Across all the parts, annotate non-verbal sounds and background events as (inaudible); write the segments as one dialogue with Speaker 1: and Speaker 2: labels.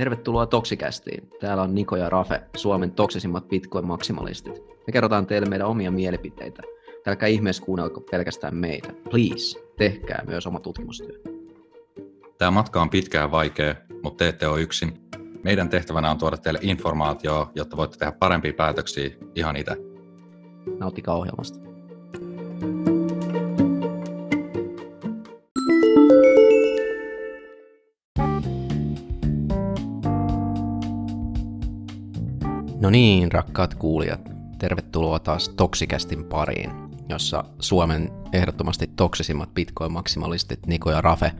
Speaker 1: Tervetuloa Toksikästiin. Täällä on Niko ja Rafe, Suomen toksisimmat Bitcoin-maksimalistit. Me kerrotaan teille meidän omia mielipiteitä. Älkää ihmeessä kuunnelko pelkästään meitä. Please, tehkää myös oma tutkimustyö.
Speaker 2: Tämä matka on pitkä ja vaikea, mutta te ette ole yksin. Meidän tehtävänä on tuoda teille informaatiota, jotta voitte tehdä parempia päätöksiä ihan itse.
Speaker 1: Nauttikaa ohjelmasta. No niin, rakkaat kuulijat, tervetuloa taas Toksikästin pariin, jossa Suomen ehdottomasti toksisimmat Bitcoin-maksimalistit Niko ja Rafe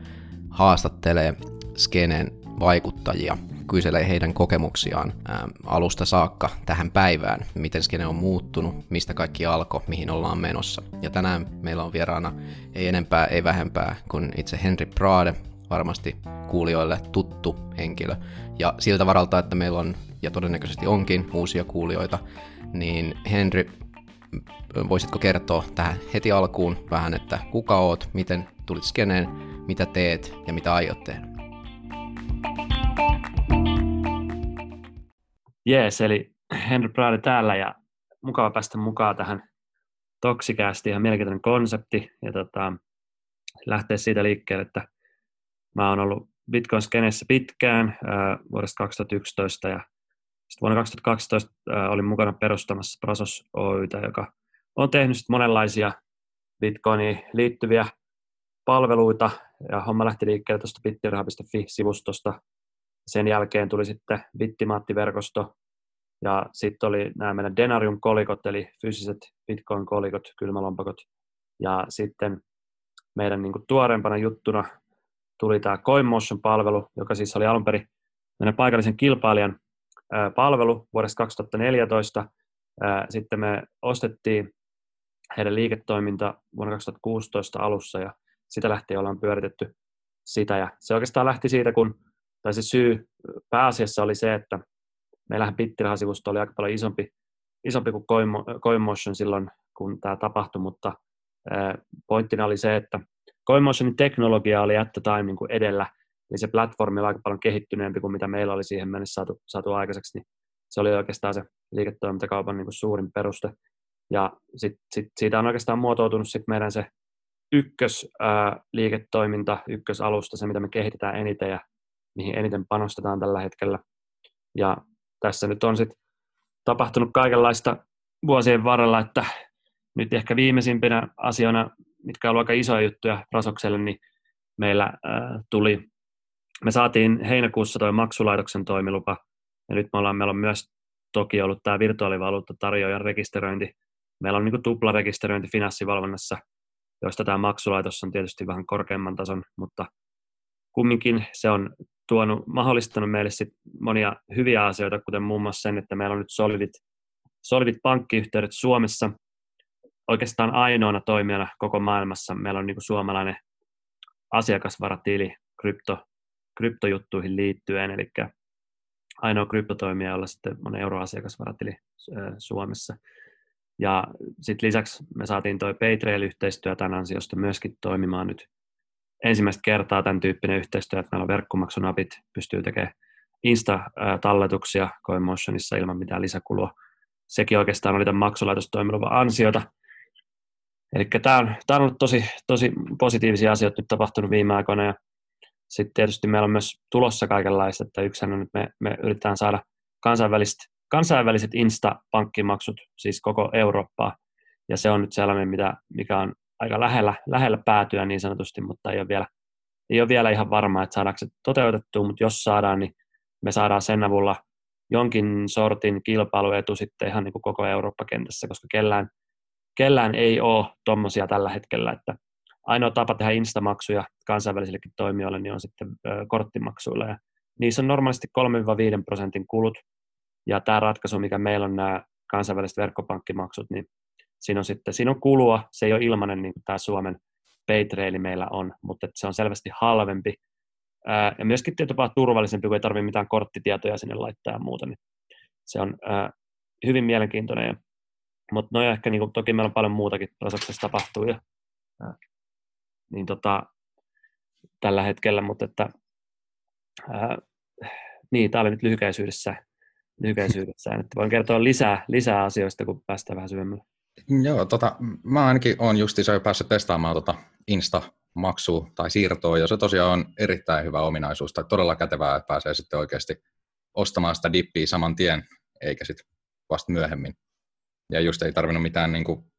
Speaker 1: haastattelee skeneen vaikuttajia, kyselee heidän kokemuksiaan ää, alusta saakka tähän päivään, miten skene on muuttunut, mistä kaikki alkoi, mihin ollaan menossa. Ja tänään meillä on vieraana ei enempää, ei vähempää kuin itse Henry Prade, varmasti kuulijoille tuttu henkilö. Ja siltä varalta, että meillä on ja todennäköisesti onkin uusia kuulijoita, niin Henry, voisitko kertoa tähän heti alkuun vähän, että kuka oot, miten tulit skeneen, mitä teet ja mitä aiot tehdä?
Speaker 3: Jees, eli Henry Prade täällä ja mukava päästä mukaan tähän Toksikästi, ihan mielenkiintoinen konsepti ja tota, lähteä siitä liikkeelle, että mä oon ollut Bitcoin-skenessä pitkään vuodesta 2011 ja sitten vuonna 2012 äh, olin mukana perustamassa Prasos Oytä, joka on tehnyt monenlaisia Bitcoiniin liittyviä palveluita, ja homma lähti liikkeelle tuosta bittirha.fi-sivustosta. Sen jälkeen tuli sitten Bittimaatti-verkosto, ja sitten oli nämä meidän Denarium-kolikot, eli fyysiset Bitcoin-kolikot, kylmälompakot, ja sitten meidän niin kuin tuoreempana juttuna tuli tämä CoinMotion-palvelu, joka siis oli alun perin meidän paikallisen kilpailijan palvelu vuodesta 2014. Sitten me ostettiin heidän liiketoiminta vuonna 2016 alussa ja sitä lähtien ollaan pyöritetty sitä. Ja se oikeastaan lähti siitä, kun, tai se syy pääasiassa oli se, että meillähän Bittiraha-sivusto oli aika paljon isompi, isompi kuin CoinMotion silloin, kun tämä tapahtui, mutta pointtina oli se, että CoinMotionin teknologia oli at the time niin kuin edellä niin se platformi oli aika paljon kehittyneempi kuin mitä meillä oli siihen mennessä saatu, saatu aikaiseksi, niin se oli oikeastaan se liiketoimintakaupan niin kuin suurin peruste. Ja sit, sit siitä on oikeastaan muotoutunut sit meidän se ykkösliiketoiminta, ykkösalusta, se mitä me kehitetään eniten ja mihin eniten panostetaan tällä hetkellä. Ja tässä nyt on sitten tapahtunut kaikenlaista vuosien varrella, että nyt ehkä viimeisimpinä asioina, mitkä ovat aika isoja juttuja Rasokselle, niin meillä äh, tuli me saatiin heinäkuussa tuo maksulaitoksen toimilupa, ja nyt me ollaan, meillä on myös toki ollut tämä virtuaalivaluutta tarjoajan rekisteröinti. Meillä on niin tuplarekisteröinti finanssivalvonnassa, joista tämä maksulaitos on tietysti vähän korkeamman tason, mutta kumminkin se on tuonut, mahdollistanut meille sit monia hyviä asioita, kuten muun muassa sen, että meillä on nyt solidit, solidit pankkiyhteydet Suomessa oikeastaan ainoana toimijana koko maailmassa. Meillä on niin suomalainen asiakasvaratili, krypto, kryptojuttuihin liittyen, eli ainoa kryptotoimija, jolla sitten on euroasiakasvaratili Suomessa. Ja sitten lisäksi me saatiin toi Paytrail-yhteistyö tämän ansiosta myöskin toimimaan nyt ensimmäistä kertaa tämän tyyppinen yhteistyö, että meillä on verkkomaksunapit, pystyy tekemään Insta-talletuksia CoinMotionissa ilman mitään lisäkulua. Sekin oikeastaan oli tämän maksulaitostoimiluvan ansiota. Eli tämä on, tämä on ollut tosi, tosi positiivisia asioita nyt tapahtunut viime aikoina ja sitten tietysti meillä on myös tulossa kaikenlaista, että yksi on, että me, me yritetään saada kansainväliset, kansainväliset Insta-pankkimaksut, siis koko Eurooppaa, ja se on nyt sellainen, mitä, mikä on aika lähellä, lähellä päätyä niin sanotusti, mutta ei ole vielä, ei ole vielä ihan varma, että saadaanko se toteutettua, mutta jos saadaan, niin me saadaan sen avulla jonkin sortin kilpailuetu sitten ihan niin kuin koko Eurooppa-kentässä, koska kellään, kellään ei ole tuommoisia tällä hetkellä, että ainoa tapa tehdä instamaksuja kansainvälisillekin toimijoille niin on sitten korttimaksuilla. Ja niissä on normaalisti 3-5 prosentin kulut. Ja tämä ratkaisu, mikä meillä on nämä kansainväliset verkkopankkimaksut, niin siinä on sitten siinä on kulua. Se ei ole ilmainen niin kuin tämä Suomen Paytraili meillä on, mutta se on selvästi halvempi. ja myöskin tietysti turvallisempi, kun ei tarvitse mitään korttitietoja sinne laittaa ja muuta. Niin se on hyvin mielenkiintoinen. Mutta no ehkä niin kuin, toki meillä on paljon muutakin prosessissa tapahtuu. Ja, niin tota, tällä hetkellä, mutta että, ää, niin, tämä oli nyt lyhykäisyydessä, lyhykäisyydessä. että voin kertoa lisää, lisää asioista, kun päästään vähän syvemmälle.
Speaker 2: Joo, tota, mä ainakin olen justiinsa jo päässyt testaamaan tota Insta-maksua tai siirtoa, ja se tosiaan on erittäin hyvä ominaisuus, tai todella kätevää, että pääsee sitten oikeasti ostamaan sitä dippiä saman tien, eikä sitten vasta myöhemmin. Ja just ei tarvinnut mitään niin kuin,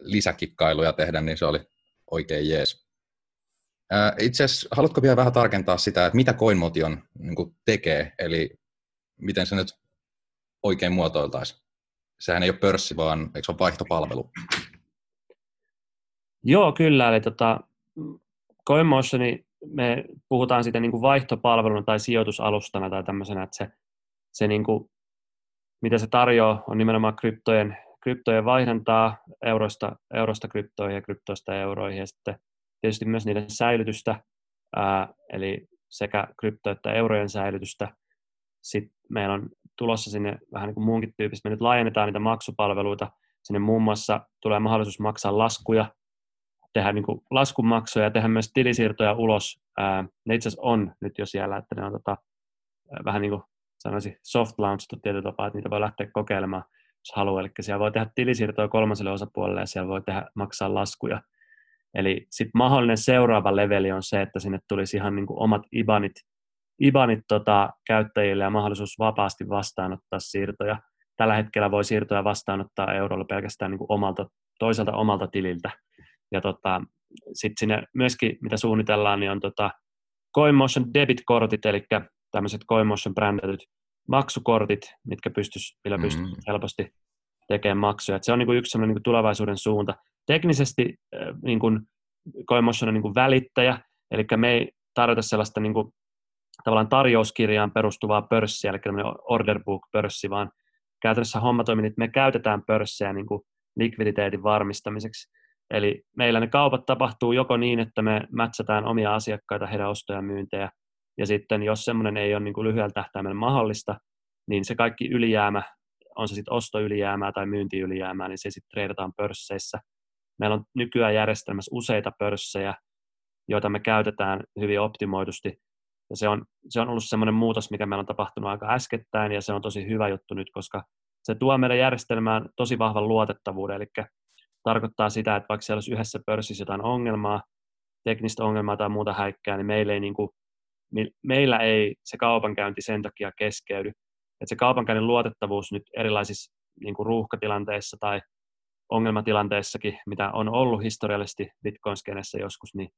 Speaker 2: lisäkikkailuja tehdä, niin se oli oikein jees. Itse asiassa, haluatko vielä vähän tarkentaa sitä, että mitä CoinMotion niin tekee, eli miten se nyt oikein muotoiltaisiin? Sehän ei ole pörssi, vaan eikö se ole vaihtopalvelu?
Speaker 3: Joo, kyllä. Eli tota, CoinMotioni, me puhutaan siitä niin kuin vaihtopalveluna tai sijoitusalustana tai tämmöisenä, että se, se niin kuin, mitä se tarjoaa, on nimenomaan kryptojen, kryptojen vaihdantaa eurosta, eurosta kryptoihin ja kryptoista euroihin ja sitten tietysti myös niiden säilytystä, ää, eli sekä krypto- että eurojen säilytystä. Sitten meillä on tulossa sinne vähän niin kuin muunkin tyyppistä. Me nyt laajennetaan niitä maksupalveluita. Sinne muun muassa tulee mahdollisuus maksaa laskuja, tehdä niin kuin laskunmaksuja ja tehdä myös tilisiirtoja ulos. Ää, ne itse asiassa on nyt jo siellä, että ne on tota, vähän niin kuin sanoisin soft launched tietyllä tapaa, että niitä voi lähteä kokeilemaan, jos haluaa. Eli siellä voi tehdä tilisiirtoja kolmaselle osapuolelle ja siellä voi tehdä, maksaa laskuja Eli sitten mahdollinen seuraava leveli on se, että sinne tulisi ihan niin kuin omat IBANit, IBANit tota, käyttäjille ja mahdollisuus vapaasti vastaanottaa siirtoja. Tällä hetkellä voi siirtoja vastaanottaa eurolla pelkästään niin kuin omalta, toiselta omalta tililtä. Ja tota, sitten sinne myöskin, mitä suunnitellaan, niin on tota CoinMotion debit-kortit, eli tämmöiset CoinMotion brändätyt maksukortit, mitkä pystyis, millä pystyisi mm. helposti tekemään maksuja. Et se on niin kuin yksi niin kuin tulevaisuuden suunta teknisesti niin kuin Coinmotion on niin kuin välittäjä, eli me ei tarjota sellaista niin kuin, tavallaan tarjouskirjaan perustuvaa pörssiä, eli order book-pörssi, vaan käytännössä homma toimii, että me käytetään pörssiä niin kuin likviditeetin varmistamiseksi. Eli meillä ne kaupat tapahtuu joko niin, että me mätsätään omia asiakkaita, heidän ostoja ja myyntejä, ja sitten jos semmoinen ei ole niin kuin lyhyellä tähtäimellä mahdollista, niin se kaikki ylijäämä, on se sitten ostoylijäämää tai myyntiylijäämää, niin se sitten treidataan pörsseissä – Meillä on nykyään järjestelmässä useita pörssejä, joita me käytetään hyvin optimoidusti. Ja se on, se on ollut semmoinen muutos, mikä meillä on tapahtunut aika äskettäin, ja se on tosi hyvä juttu nyt, koska se tuo meidän järjestelmään tosi vahvan luotettavuuden, eli tarkoittaa sitä, että vaikka siellä olisi yhdessä pörssissä jotain ongelmaa, teknistä ongelmaa tai muuta häikkää, niin meillä ei, niin kuin, meillä ei se kaupankäynti sen takia keskeydy. Että se kaupankäynnin luotettavuus nyt erilaisissa niin kuin ruuhkatilanteissa tai ongelmatilanteissakin, mitä on ollut historiallisesti Bitcoin-skenessä joskus, niin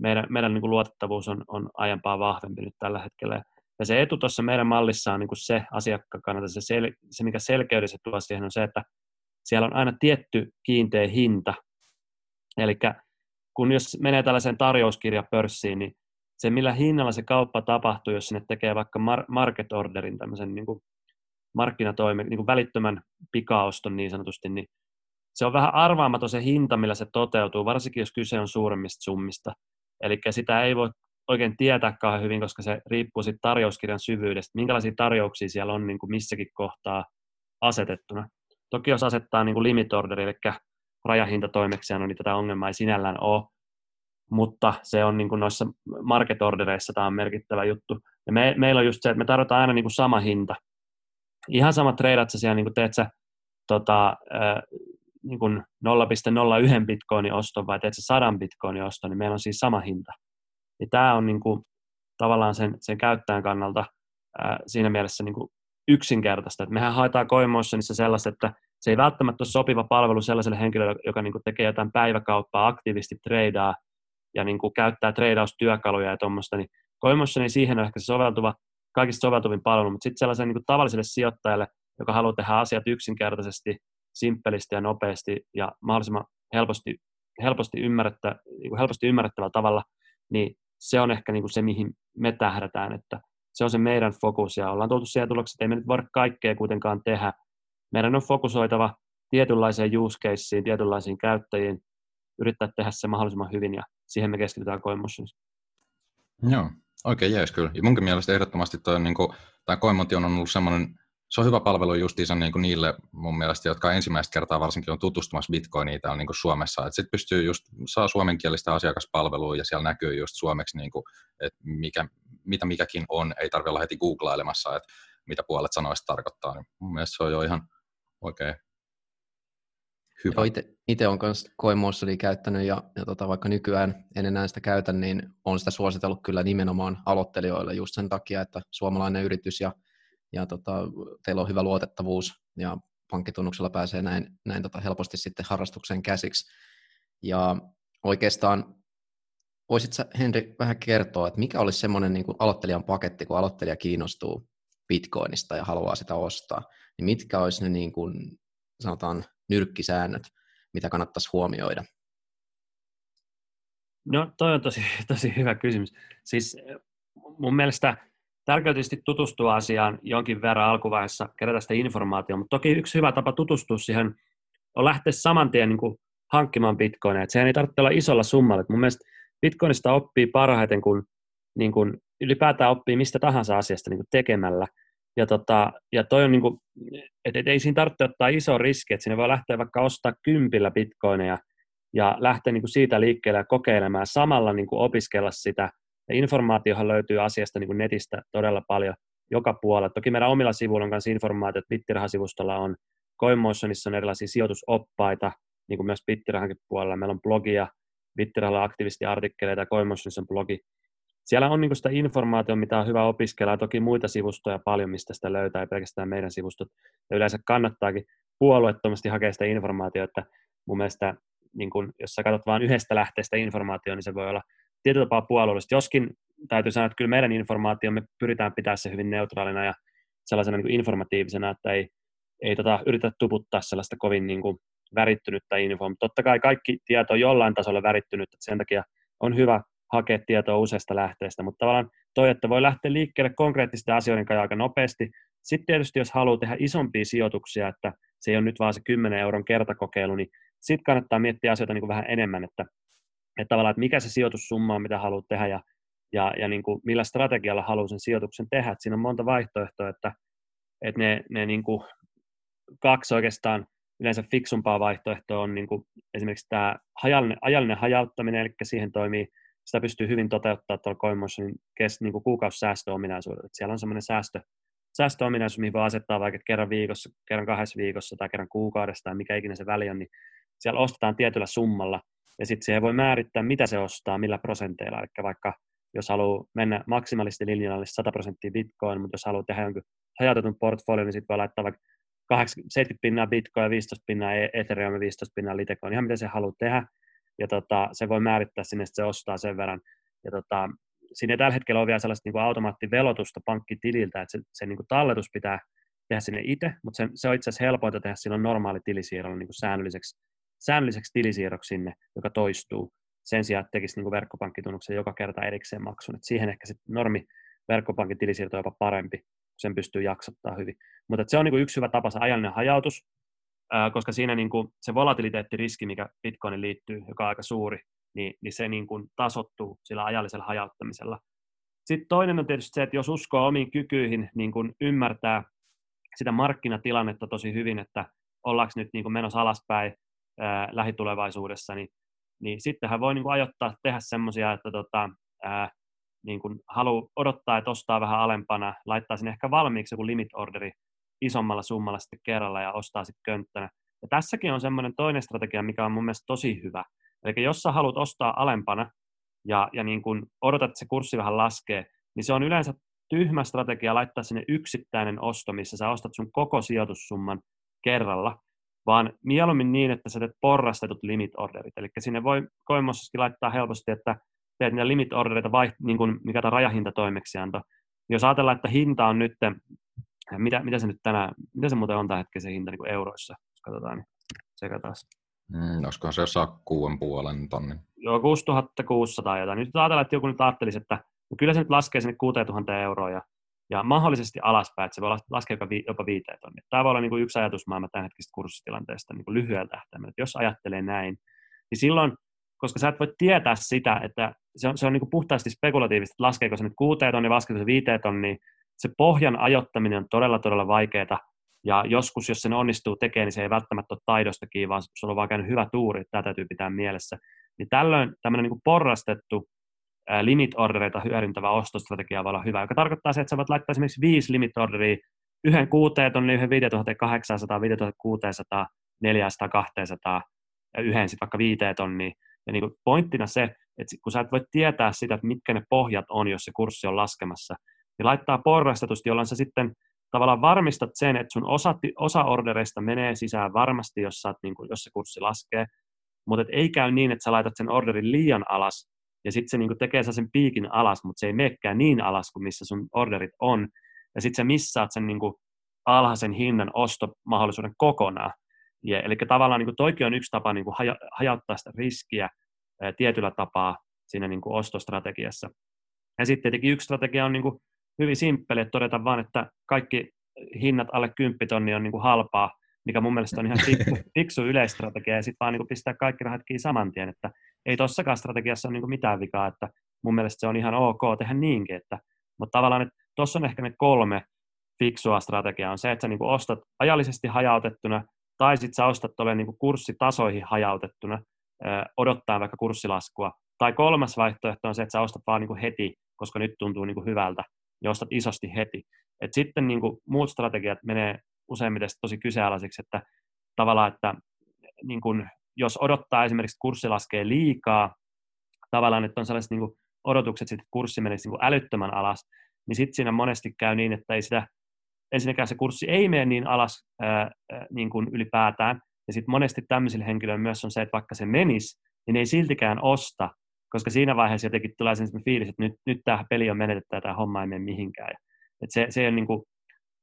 Speaker 3: meidän, meidän niin kuin luotettavuus on, on aiempaa vahvempi nyt tällä hetkellä. Ja se etu tuossa meidän mallissa on niin kuin se asiakkaan kannalta, se, sel, se mikä selkeyden se tuo siihen on se, että siellä on aina tietty kiinteä hinta. Eli kun jos menee tällaiseen tarjouskirjapörssiin, niin se millä hinnalla se kauppa tapahtuu, jos sinne tekee vaikka market orderin, tämmöisen niin kuin markkinatoimen, niin kuin välittömän pikaoston niin sanotusti, niin se on vähän arvaamaton se hinta, millä se toteutuu, varsinkin jos kyse on suuremmista summista. Eli sitä ei voi oikein tietää kauhean hyvin, koska se riippuu siitä tarjouskirjan syvyydestä, minkälaisia tarjouksia siellä on niin kuin missäkin kohtaa asetettuna. Toki jos asettaa niin kuin limit order, eli rajahinta toimeksianno, niin tätä ongelmaa ei sinällään ole, mutta se on niin kuin noissa market ordereissa tämä on merkittävä juttu. Ja me, meillä on just se, että me tarvitaan aina niin kuin sama hinta. Ihan sama treidat sä siellä, niin kuin teet sä tota, niin kuin 0,01 bitcoinin oston vai teet se 100 bitcoinin oston, niin meillä on siis sama hinta. Ja tämä on niin kuin, tavallaan sen, sen käyttäjän kannalta siinä mielessä niin kuin yksinkertaista. Et mehän haetaan CoinMotionissa sellaista, että se ei välttämättä ole sopiva palvelu sellaiselle henkilölle, joka niin kuin tekee jotain päiväkauppaa, aktiivisesti treidaa ja niin kuin käyttää treidaustyökaluja ja tuommoista, niin CoinMotion siihen on ehkä se soveltuva, kaikista soveltuvin palvelu, mutta sitten sellaiselle niin kuin tavalliselle sijoittajalle, joka haluaa tehdä asiat yksinkertaisesti simppelisti ja nopeasti ja mahdollisimman helposti, helposti, ymmärrettä, niin helposti ymmärrettävällä tavalla, niin se on ehkä niin kuin se, mihin me tähdätään, että se on se meidän fokus ja ollaan tultu siihen tulokseen, että ei me nyt voida kaikkea kuitenkaan tehdä. Meidän on fokusoitava tietynlaiseen use caseen, tietynlaisiin käyttäjiin, yrittää tehdä se mahdollisimman hyvin ja siihen me keskitytään CoinMotionissa.
Speaker 2: Joo, oikein jees kyllä. Ja munkin mielestä ehdottomasti toi, niin kuin, tämä on ollut semmoinen se on hyvä palvelu justiinsa niin kuin niille mun mielestä, jotka ensimmäistä kertaa varsinkin on tutustumassa Bitcoiniin täällä niin kuin Suomessa. Että sitten pystyy just, saa suomenkielistä asiakaspalvelua ja siellä näkyy just suomeksi, niin kuin, että mikä, mitä mikäkin on, ei tarvitse olla heti googlailemassa, että mitä puolet sanoista tarkoittaa, niin mun mielestä se on jo ihan oikein hyvä.
Speaker 1: Itse olen myös Coinmotionia käyttänyt ja, ja tota, vaikka nykyään en enää sitä käytä, niin on sitä suositellut kyllä nimenomaan aloittelijoille just sen takia, että suomalainen yritys ja, ja tota, teillä on hyvä luotettavuus ja pankkitunnuksella pääsee näin, näin tota helposti sitten harrastukseen käsiksi. Ja oikeastaan voisit sä, Henri, vähän kertoa, että mikä olisi semmoinen niin aloittelijan paketti, kun aloittelija kiinnostuu Bitcoinista ja haluaa sitä ostaa, niin mitkä olisi ne niin kuin, sanotaan nyrkkisäännöt, mitä kannattaisi huomioida?
Speaker 3: No toi on tosi, (laughs) tosi hyvä kysymys. Siis mun mielestä tärkeää tietysti tutustua asiaan jonkin verran alkuvaiheessa, kerätä sitä informaatiota, mutta toki yksi hyvä tapa tutustua siihen on lähteä saman tien niin kuin hankkimaan bitcoineja. Et sehän ei tarvitse olla isolla summalla. Et mun mielestä bitcoinista oppii parhaiten, kun, niin kun ylipäätään oppii mistä tahansa asiasta niin tekemällä. Ja, tota, ja toi on niin kuin, et, et ei siinä tarvitse ottaa iso riski, että sinne voi lähteä vaikka ostaa kympillä bitcoineja ja lähteä niin kuin siitä liikkeelle ja kokeilemaan samalla niin kuin opiskella sitä. Ja informaatiohan löytyy asiasta niin kuin netistä todella paljon joka puolella. Toki meidän omilla sivuilla on myös informaatiot, Bittirahasivustolla on, CoinMotionissa on erilaisia sijoitusoppaita, niin kuin myös Bittirahankin puolella. Meillä on blogia, Bittirahalla aktivisti artikkeleita, CoinMotionissa on blogi, siellä on niin sitä informaatiota, mitä on hyvä opiskella, ja toki muita sivustoja paljon, mistä sitä löytää, ei pelkästään meidän sivustot. Ja yleensä kannattaakin puolueettomasti hakea sitä informaatiota, että mun mielestä, niin kun, jos sä katsot vain yhdestä lähteestä informaatiota, niin se voi olla tietyllä tapaa puolueellista. Joskin täytyy sanoa, että kyllä meidän informaatio, me pyritään pitää se hyvin neutraalina ja sellaisena niin informatiivisena, että ei, ei tota, yritä tuputtaa sellaista kovin niin kuin värittynyttä infoa, mutta totta kai kaikki tieto on jollain tasolla värittynyt, että sen takia on hyvä hakea tietoa useasta lähteestä, mutta tavallaan toi, että voi lähteä liikkeelle konkreettisten asioiden kanssa aika nopeasti. Sitten tietysti, jos haluaa tehdä isompia sijoituksia, että se ei ole nyt vaan se 10 euron kertakokeilu, niin sitten kannattaa miettiä asioita niin kuin vähän enemmän, että, että tavallaan, että mikä se sijoitussumma on, mitä haluat tehdä ja, ja, ja niin kuin millä strategialla haluaa sen sijoituksen tehdä. Että siinä on monta vaihtoehtoa, että, että ne, ne niin kuin kaksi oikeastaan yleensä fiksumpaa vaihtoehtoa on niin kuin esimerkiksi tämä ajallinen, ajallinen hajauttaminen, eli siihen toimii sitä pystyy hyvin toteuttaa tuolla CoinMotionin kes, niin kuukausisäästöominaisuudet. Että siellä on semmoinen säästö, säästöominaisuus, mihin voi asettaa vaikka kerran viikossa, kerran kahdessa viikossa tai kerran kuukaudessa tai mikä ikinä se väli on, niin siellä ostetaan tietyllä summalla ja sitten siihen voi määrittää, mitä se ostaa, millä prosenteilla. Eli vaikka jos haluaa mennä maksimaalisesti linjalle 100 prosenttia bitcoin, mutta jos haluaa tehdä jonkun hajautetun portfolio, niin sitten voi laittaa vaikka 70 pinnaa bitcoin, 15 pinnaa e- ethereum ja 15 pinnaa litecoin, ihan miten se haluaa tehdä ja tota, se voi määrittää sinne, että se ostaa sen verran. Ja tota, siinä tällä hetkellä ole vielä sellaista niin kuin automaattivelotusta pankkitililtä, että se, se niin kuin talletus pitää tehdä sinne itse, mutta se, se on itse asiassa helpointa tehdä silloin normaali tilisiirrolla niin kuin säännölliseksi, säännölliseksi tilisiirroksi sinne, joka toistuu. Sen sijaan, että tekisi niin kuin verkkopankkitunnuksen joka kerta erikseen maksun. Et siihen ehkä sitten normi verkkopankin tilisiirto on jopa parempi, sen pystyy jaksottaa hyvin. Mutta se on niin kuin yksi hyvä tapa, se ajallinen hajautus, koska siinä niin kuin se volatiliteettiriski, mikä Bitcoinin liittyy, joka on aika suuri, niin, niin se niin kuin tasottuu sillä ajallisella hajauttamisella. Sitten toinen on tietysti se, että jos uskoo omiin kykyihin niin kuin ymmärtää sitä markkinatilannetta tosi hyvin, että ollaanko nyt niin kuin menossa alaspäin ää, lähitulevaisuudessa, niin, niin sittenhän voi niin kuin ajoittaa tehdä semmoisia, että tota, ää, niin kuin haluaa odottaa, että ostaa vähän alempana, laittaa sinne ehkä valmiiksi joku limit orderi isommalla summalla sitten kerralla ja ostaa sitten könttänä. Ja tässäkin on semmoinen toinen strategia, mikä on mun mielestä tosi hyvä. Eli jos sä haluat ostaa alempana ja, ja niin kun odotat, että se kurssi vähän laskee, niin se on yleensä tyhmä strategia laittaa sinne yksittäinen osto, missä sä ostat sun koko sijoitussumman kerralla, vaan mieluummin niin, että sä teet porrastetut limit orderit. Eli sinne voi koimossakin laittaa helposti, että teet niitä limit ordereita, vaiht, niin kuin mikä tämä rajahinta toimeksianto. Jos ajatellaan, että hinta on nyt mitä, mitä se nyt tänään, mitä se muuten on tällä hetkellä se hinta niin kuin euroissa, jos katsotaan, niin sekä taas.
Speaker 2: Mm, olisikohan se jossain kuuden puolen tonnin?
Speaker 3: Joo, 6600 jotain. Nyt ajatellaan, että joku nyt ajattelisi, että no kyllä se nyt laskee sinne 6000 euroa ja, ja mahdollisesti alaspäin, että se voi laskea jopa, vi, jopa viiteen tonnia. Tämä voi olla niin kuin yksi ajatusmaailma tämänhetkisestä kurssitilanteesta niin kuin lyhyellä tähtäimellä. Jos ajattelee näin, niin silloin, koska sä et voi tietää sitä, että se on, se on niin kuin puhtaasti spekulatiivista, että laskeeko se nyt kuuteen tonnia, laskeeko se viiteen tonnia, se pohjan ajottaminen on todella, todella vaikeaa. Ja joskus, jos sen onnistuu tekemään, niin se ei välttämättä ole taidosta kiinni, vaan se on vaan käynyt hyvä tuuri, että tämä täytyy pitää mielessä. Niin tällöin tämmöinen niin porrastettu limit-ordereita hyödyntävä ostostrategia voi olla hyvä, joka tarkoittaa se, että sä voit laittaa esimerkiksi viisi limit-orderia yhden kuuteen tonni, yhden 5800, 5600, 400, 200 ja yhden sitten vaikka viiteen tonniin. Ja niin pointtina se, että kun sä et voi tietää sitä, että mitkä ne pohjat on, jos se kurssi on laskemassa, niin laittaa porrastetusti, jolloin sä sitten tavallaan varmistat sen, että sun osa, osa ordereista menee sisään varmasti, jos, sä niin kuin, jos se kurssi laskee, mutta et ei käy niin, että sä laitat sen orderin liian alas, ja sitten se niin kuin tekee sen piikin alas, mutta se ei menekään niin alas kuin missä sun orderit on, ja sitten sä missaat sen niin kuin alhaisen hinnan ostomahdollisuuden kokonaan. Ja, eli tavallaan niin kuin toikin on yksi tapa niin kuin haja, hajauttaa sitä riskiä ää, tietyllä tapaa siinä niin kuin ostostrategiassa. Ja sitten tietenkin yksi strategia on niin kuin hyvin simppeli, että todeta vaan, että kaikki hinnat alle 10 tonni on niin kuin halpaa, mikä mun mielestä on ihan (laughs) fiksu, fiksu yleistrategia, ja sitten vaan niin kuin pistää kaikki rahat kiinni saman tien, että ei tossakaan strategiassa ole niin kuin mitään vikaa, että mun mielestä se on ihan ok tehdä niinkin, että, mutta tavallaan, että tuossa on ehkä ne kolme fiksua strategiaa, on se, että sä niin kuin ostat ajallisesti hajautettuna, tai sitten sä ostat tuolle niin kurssitasoihin hajautettuna, odottaa vaikka kurssilaskua, tai kolmas vaihtoehto on se, että sä ostat vaan niin kuin heti, koska nyt tuntuu niin kuin hyvältä, ja ostat isosti heti. Et sitten niin kuin muut strategiat menee useimmiten tosi kyseenalaiseksi, että tavallaan, että niin kuin, jos odottaa esimerkiksi, että kurssi laskee liikaa, tavallaan, että on sellaiset niin kuin odotukset, että kurssi menisi niin kuin älyttömän alas, niin sitten siinä monesti käy niin, että ei sitä, ensinnäkään se kurssi ei mene niin alas ää, niin kuin ylipäätään, ja sitten monesti tämmöisillä henkilöillä myös on se, että vaikka se menisi, niin ei siltikään osta, koska siinä vaiheessa jotenkin tulee sellainen fiilis, että nyt, nyt tämä peli on menetetty ja tämä homma ei mene mihinkään. Et se, se ei, ole niin kuin,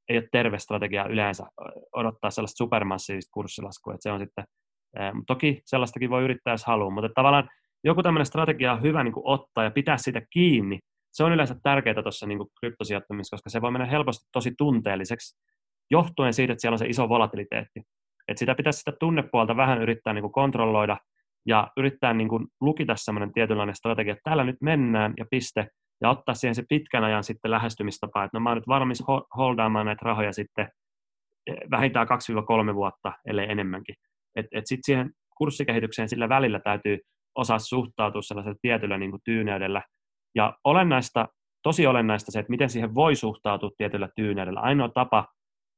Speaker 3: ei ole terve strategia yleensä odottaa sellaista supermassiivista kurssilaskua. Et se on sitten, toki sellaistakin voi yrittää, jos haluaa, mutta tavallaan joku tämmöinen strategia on hyvä niin kuin ottaa ja pitää sitä kiinni. Se on yleensä tärkeää tuossa niin kryptosijoittamisessa, koska se voi mennä helposti tosi tunteelliseksi, johtuen siitä, että siellä on se iso volatiliteetti. Et sitä pitäisi sitä tunnepuolta vähän yrittää niin kuin kontrolloida ja yrittää niin kuin lukita semmoinen tietynlainen strategia, että täällä nyt mennään ja piste, ja ottaa siihen se pitkän ajan sitten lähestymistapa, että no mä oon nyt valmis holdaamaan näitä rahoja sitten eh, vähintään 2-3 vuotta, ellei enemmänkin. Että et sitten siihen kurssikehitykseen sillä välillä täytyy osaa suhtautua sellaisella tietyllä niin kuin tyyneydellä. Ja olennaista, tosi olennaista se, että miten siihen voi suhtautua tietyllä tyyneydellä. Ainoa tapa,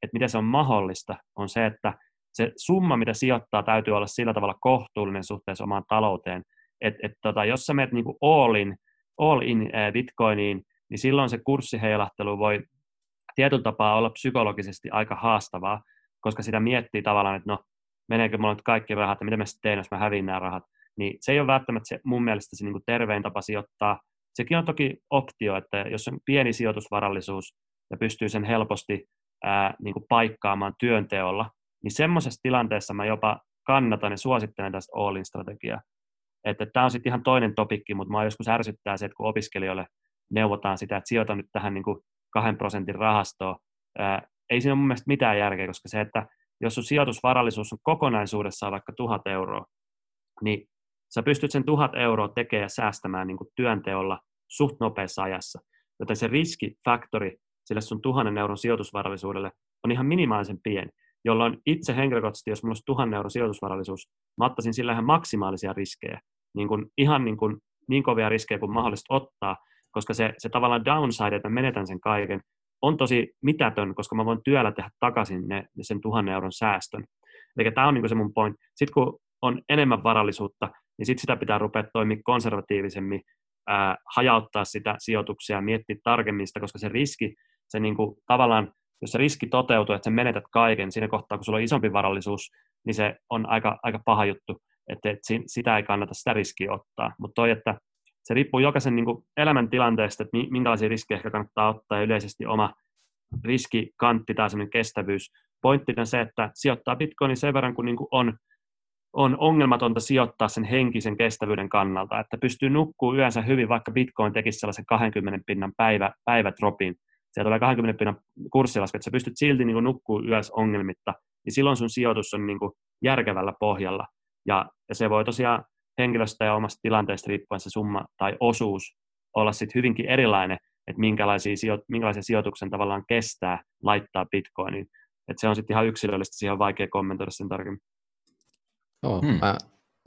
Speaker 3: että miten se on mahdollista, on se, että se summa, mitä sijoittaa, täytyy olla sillä tavalla kohtuullinen suhteessa omaan talouteen. Et, et tota, jos sä menet niinku all in, all in äh, bitcoiniin, niin silloin se kurssiheilahtelu voi tietyllä tapaa olla psykologisesti aika haastavaa, koska sitä miettii tavallaan, että no, meneekö mulla nyt kaikki rahat, ja mitä mä sitten teen, jos mä häviin nämä rahat. Niin se ei ole välttämättä se, mun mielestä se niin kuin tervein tapa sijoittaa. Sekin on toki optio, että jos on pieni sijoitusvarallisuus ja pystyy sen helposti ää, niin kuin paikkaamaan työnteolla, niin semmoisessa tilanteessa mä jopa kannatan ja suosittelen tästä all-in-strategiaa. Että tämä on sitten ihan toinen topikki, mutta mä joskus ärsyttää se, että kun opiskelijoille neuvotaan sitä, että sijoita nyt tähän niin kuin kahden prosentin rahastoon, ää, ei siinä ole mun mielestä mitään järkeä, koska se, että jos sun sijoitusvarallisuus on kokonaisuudessaan vaikka tuhat euroa, niin sä pystyt sen tuhat euroa tekemään ja säästämään niin kuin työnteolla suht nopeassa ajassa. Joten se riskifaktori sille sun tuhannen euron sijoitusvarallisuudelle on ihan minimaalisen pieni jolloin itse henkilökohtaisesti, jos minulla olisi tuhannen euron sijoitusvarallisuus, mä ottaisin sillä ihan maksimaalisia riskejä, niin kuin, ihan niin, kuin, niin kovia riskejä kuin mahdollista ottaa, koska se, se tavallaan downside, että mä menetän sen kaiken, on tosi mitätön, koska mä voin työllä tehdä takaisin ne, sen tuhannen euron säästön. Eli tämä on niin se mun point. Sitten kun on enemmän varallisuutta, niin sitten sitä pitää rupea toimia konservatiivisemmin, ää, hajauttaa sitä sijoituksia, miettiä tarkemmin sitä, koska se riski, se niin kuin, tavallaan jos se riski toteutuu, että sä menetät kaiken siinä kohtaa, kun sulla on isompi varallisuus, niin se on aika, aika paha juttu, että et sitä ei kannata sitä riskiä ottaa. Mutta toi, että se riippuu jokaisen niin elämäntilanteesta, että minkälaisia riskejä ehkä kannattaa ottaa ja yleisesti oma riskikantti tai semmoinen kestävyys. Pointtina se, että sijoittaa bitcoinin sen verran, kun niin kuin on, on ongelmatonta sijoittaa sen henkisen kestävyyden kannalta, että pystyy nukkuu yönsä hyvin, vaikka bitcoin tekisi sellaisen 20 pinnan päivä, päivätropin, siellä tulee 20 pinnan kurssilasku, että sä pystyt silti niin nukkuu yössä ongelmitta, niin silloin sun sijoitus on niin kuin järkevällä pohjalla. Ja, ja se voi tosiaan henkilöstä ja omasta tilanteesta riippuen se summa tai osuus olla sitten hyvinkin erilainen, että minkälaisia, sijo- minkälaisen sijoituksen tavallaan kestää laittaa bitcoiniin. Että se on sitten ihan yksilöllistä, siihen on vaikea kommentoida sen tarkemmin.
Speaker 1: Joo, hmm. mä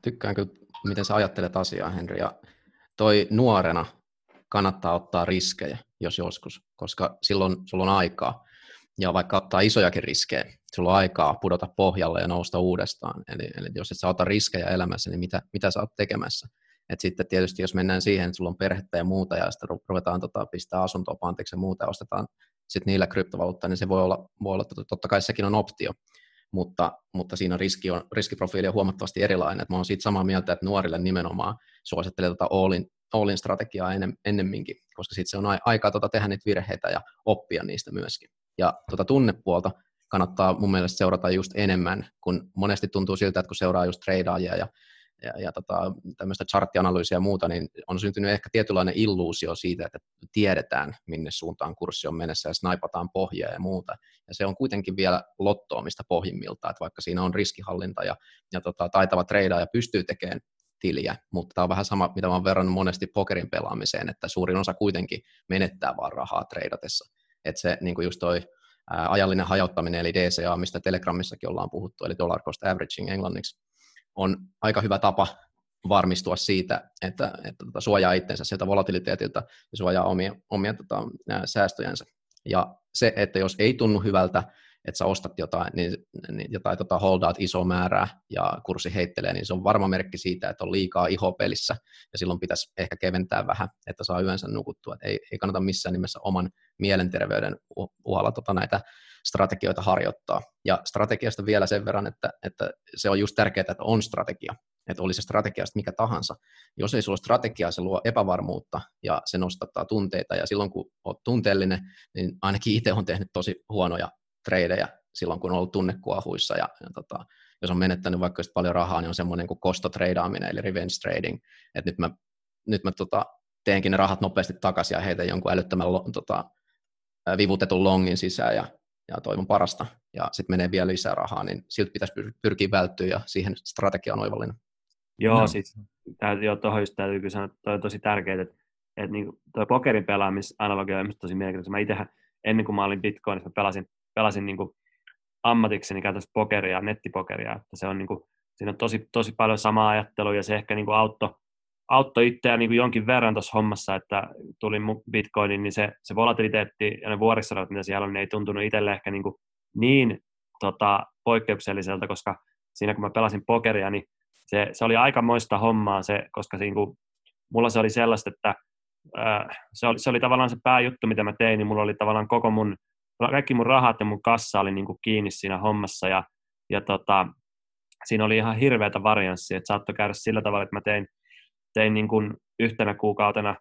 Speaker 1: tykkään kyllä, miten sä ajattelet asiaa, Henri. Ja toi nuorena kannattaa ottaa riskejä, jos joskus, koska silloin sulla on aikaa. Ja vaikka ottaa isojakin riskejä, sulla on aikaa pudota pohjalle ja nousta uudestaan. Eli, eli jos et sä ota riskejä elämässä, niin mitä, mitä sä oot tekemässä? Et sitten tietysti jos mennään siihen, että sulla on perhettä ja muuta, ja sitten ruvetaan tota, pistää asuntoa panteeksi ja muuta, ja ostetaan sitten niillä kryptovaluuttaa, niin se voi olla, voi olla totta kai sekin on optio, mutta, mutta siinä riski on, riskiprofiili on huomattavasti erilainen. Et mä olen siitä samaa mieltä, että nuorille nimenomaan suosittelee tota all-in, all-in strategiaa ennen, ennemminkin, koska sitten se on aikaa tota tehdä niitä virheitä ja oppia niistä myöskin. Ja tota tunnepuolta kannattaa mun mielestä seurata just enemmän, kun monesti tuntuu siltä, että kun seuraa just treidaajia ja ja, ja tota, tämmöistä charttianalyysiä ja muuta, niin on syntynyt ehkä tietynlainen illuusio siitä, että tiedetään, minne suuntaan kurssi on mennessä ja snaipataan pohjaa ja muuta. Ja se on kuitenkin vielä lottoamista pohjimmilta, että vaikka siinä on riskihallinta ja, ja tota, taitava treidaaja pystyy tekemään tiliä, mutta tämä on vähän sama, mitä oon verrannut monesti pokerin pelaamiseen, että suurin osa kuitenkin menettää vaan rahaa treidatessa. Että se niin kuin just toi ää, ajallinen hajauttaminen, eli DCA, mistä Telegrammissakin ollaan puhuttu, eli dollar cost averaging englanniksi, on aika hyvä tapa varmistua siitä, että, että tota, suojaa itsensä sieltä volatiliteetilta ja suojaa omia, omia tota, säästöjänsä. Ja se, että jos ei tunnu hyvältä, että sä ostat jotain, niin, niin jotain tota holdaat iso määrää ja kurssi heittelee, niin se on varma merkki siitä, että on liikaa iho pelissä ja silloin pitäisi ehkä keventää vähän, että saa yönsä nukuttua. Ei, ei kannata missään nimessä oman mielenterveyden uhalla tota näitä strategioita harjoittaa. Ja strategiasta vielä sen verran, että, että se on just tärkeää, että on strategia, että oli se strategiasta mikä tahansa. Jos ei sulla ole strategiaa, se luo epävarmuutta ja se nostattaa tunteita, ja silloin kun olet tunteellinen, niin ainakin itse on tehnyt tosi huonoja treidejä silloin, kun on ollut tunnekuohuissa, ja, ja tota, jos on menettänyt vaikka paljon rahaa, niin on semmoinen kuin kostotreidaaminen, eli revenge trading, että nyt mä, nyt mä tota, teenkin ne rahat nopeasti takaisin ja heitän jonkun älyttömän tota, vivutetun longin sisään ja ja toivon parasta, ja sitten menee vielä lisää rahaa, niin siltä pitäisi pyrkiä välttyä, ja siihen strategia on oivallinen.
Speaker 3: Joo, no. siis jo tuohon just täytyy kyllä sanoa, että toi on tosi tärkeää, että, että niin, tuo pokerin pelaamisanalogia on tosi mielenkiintoista. Mä itsehän, ennen kuin mä olin Bitcoinissa, mä pelasin, pelasin niin kuin ammatikseni käytännössä pokeria, nettipokeria, että se on niin kuin, siinä on tosi, tosi paljon samaa ajattelua, ja se ehkä niin kuin auttoi auttoi itseä niin kuin jonkin verran tuossa hommassa, että tuli Bitcoinin, niin se, se volatiliteetti ja ne vuorissadot, mitä siellä on, niin ei tuntunut itselle ehkä niin, kuin niin tota, poikkeukselliselta, koska siinä kun mä pelasin pokeria, niin se, se oli aika moista hommaa, se, koska siinä, kun, mulla se oli sellaista, että ää, se, oli, se oli tavallaan se pääjuttu, mitä mä tein, niin mulla oli tavallaan koko mun, kaikki mun rahat ja mun kassa oli niin kuin kiinni siinä hommassa, ja, ja tota, siinä oli ihan hirveätä varianssia, että saattoi käydä sillä tavalla, että mä tein tein niin kuin yhtenä kuukautena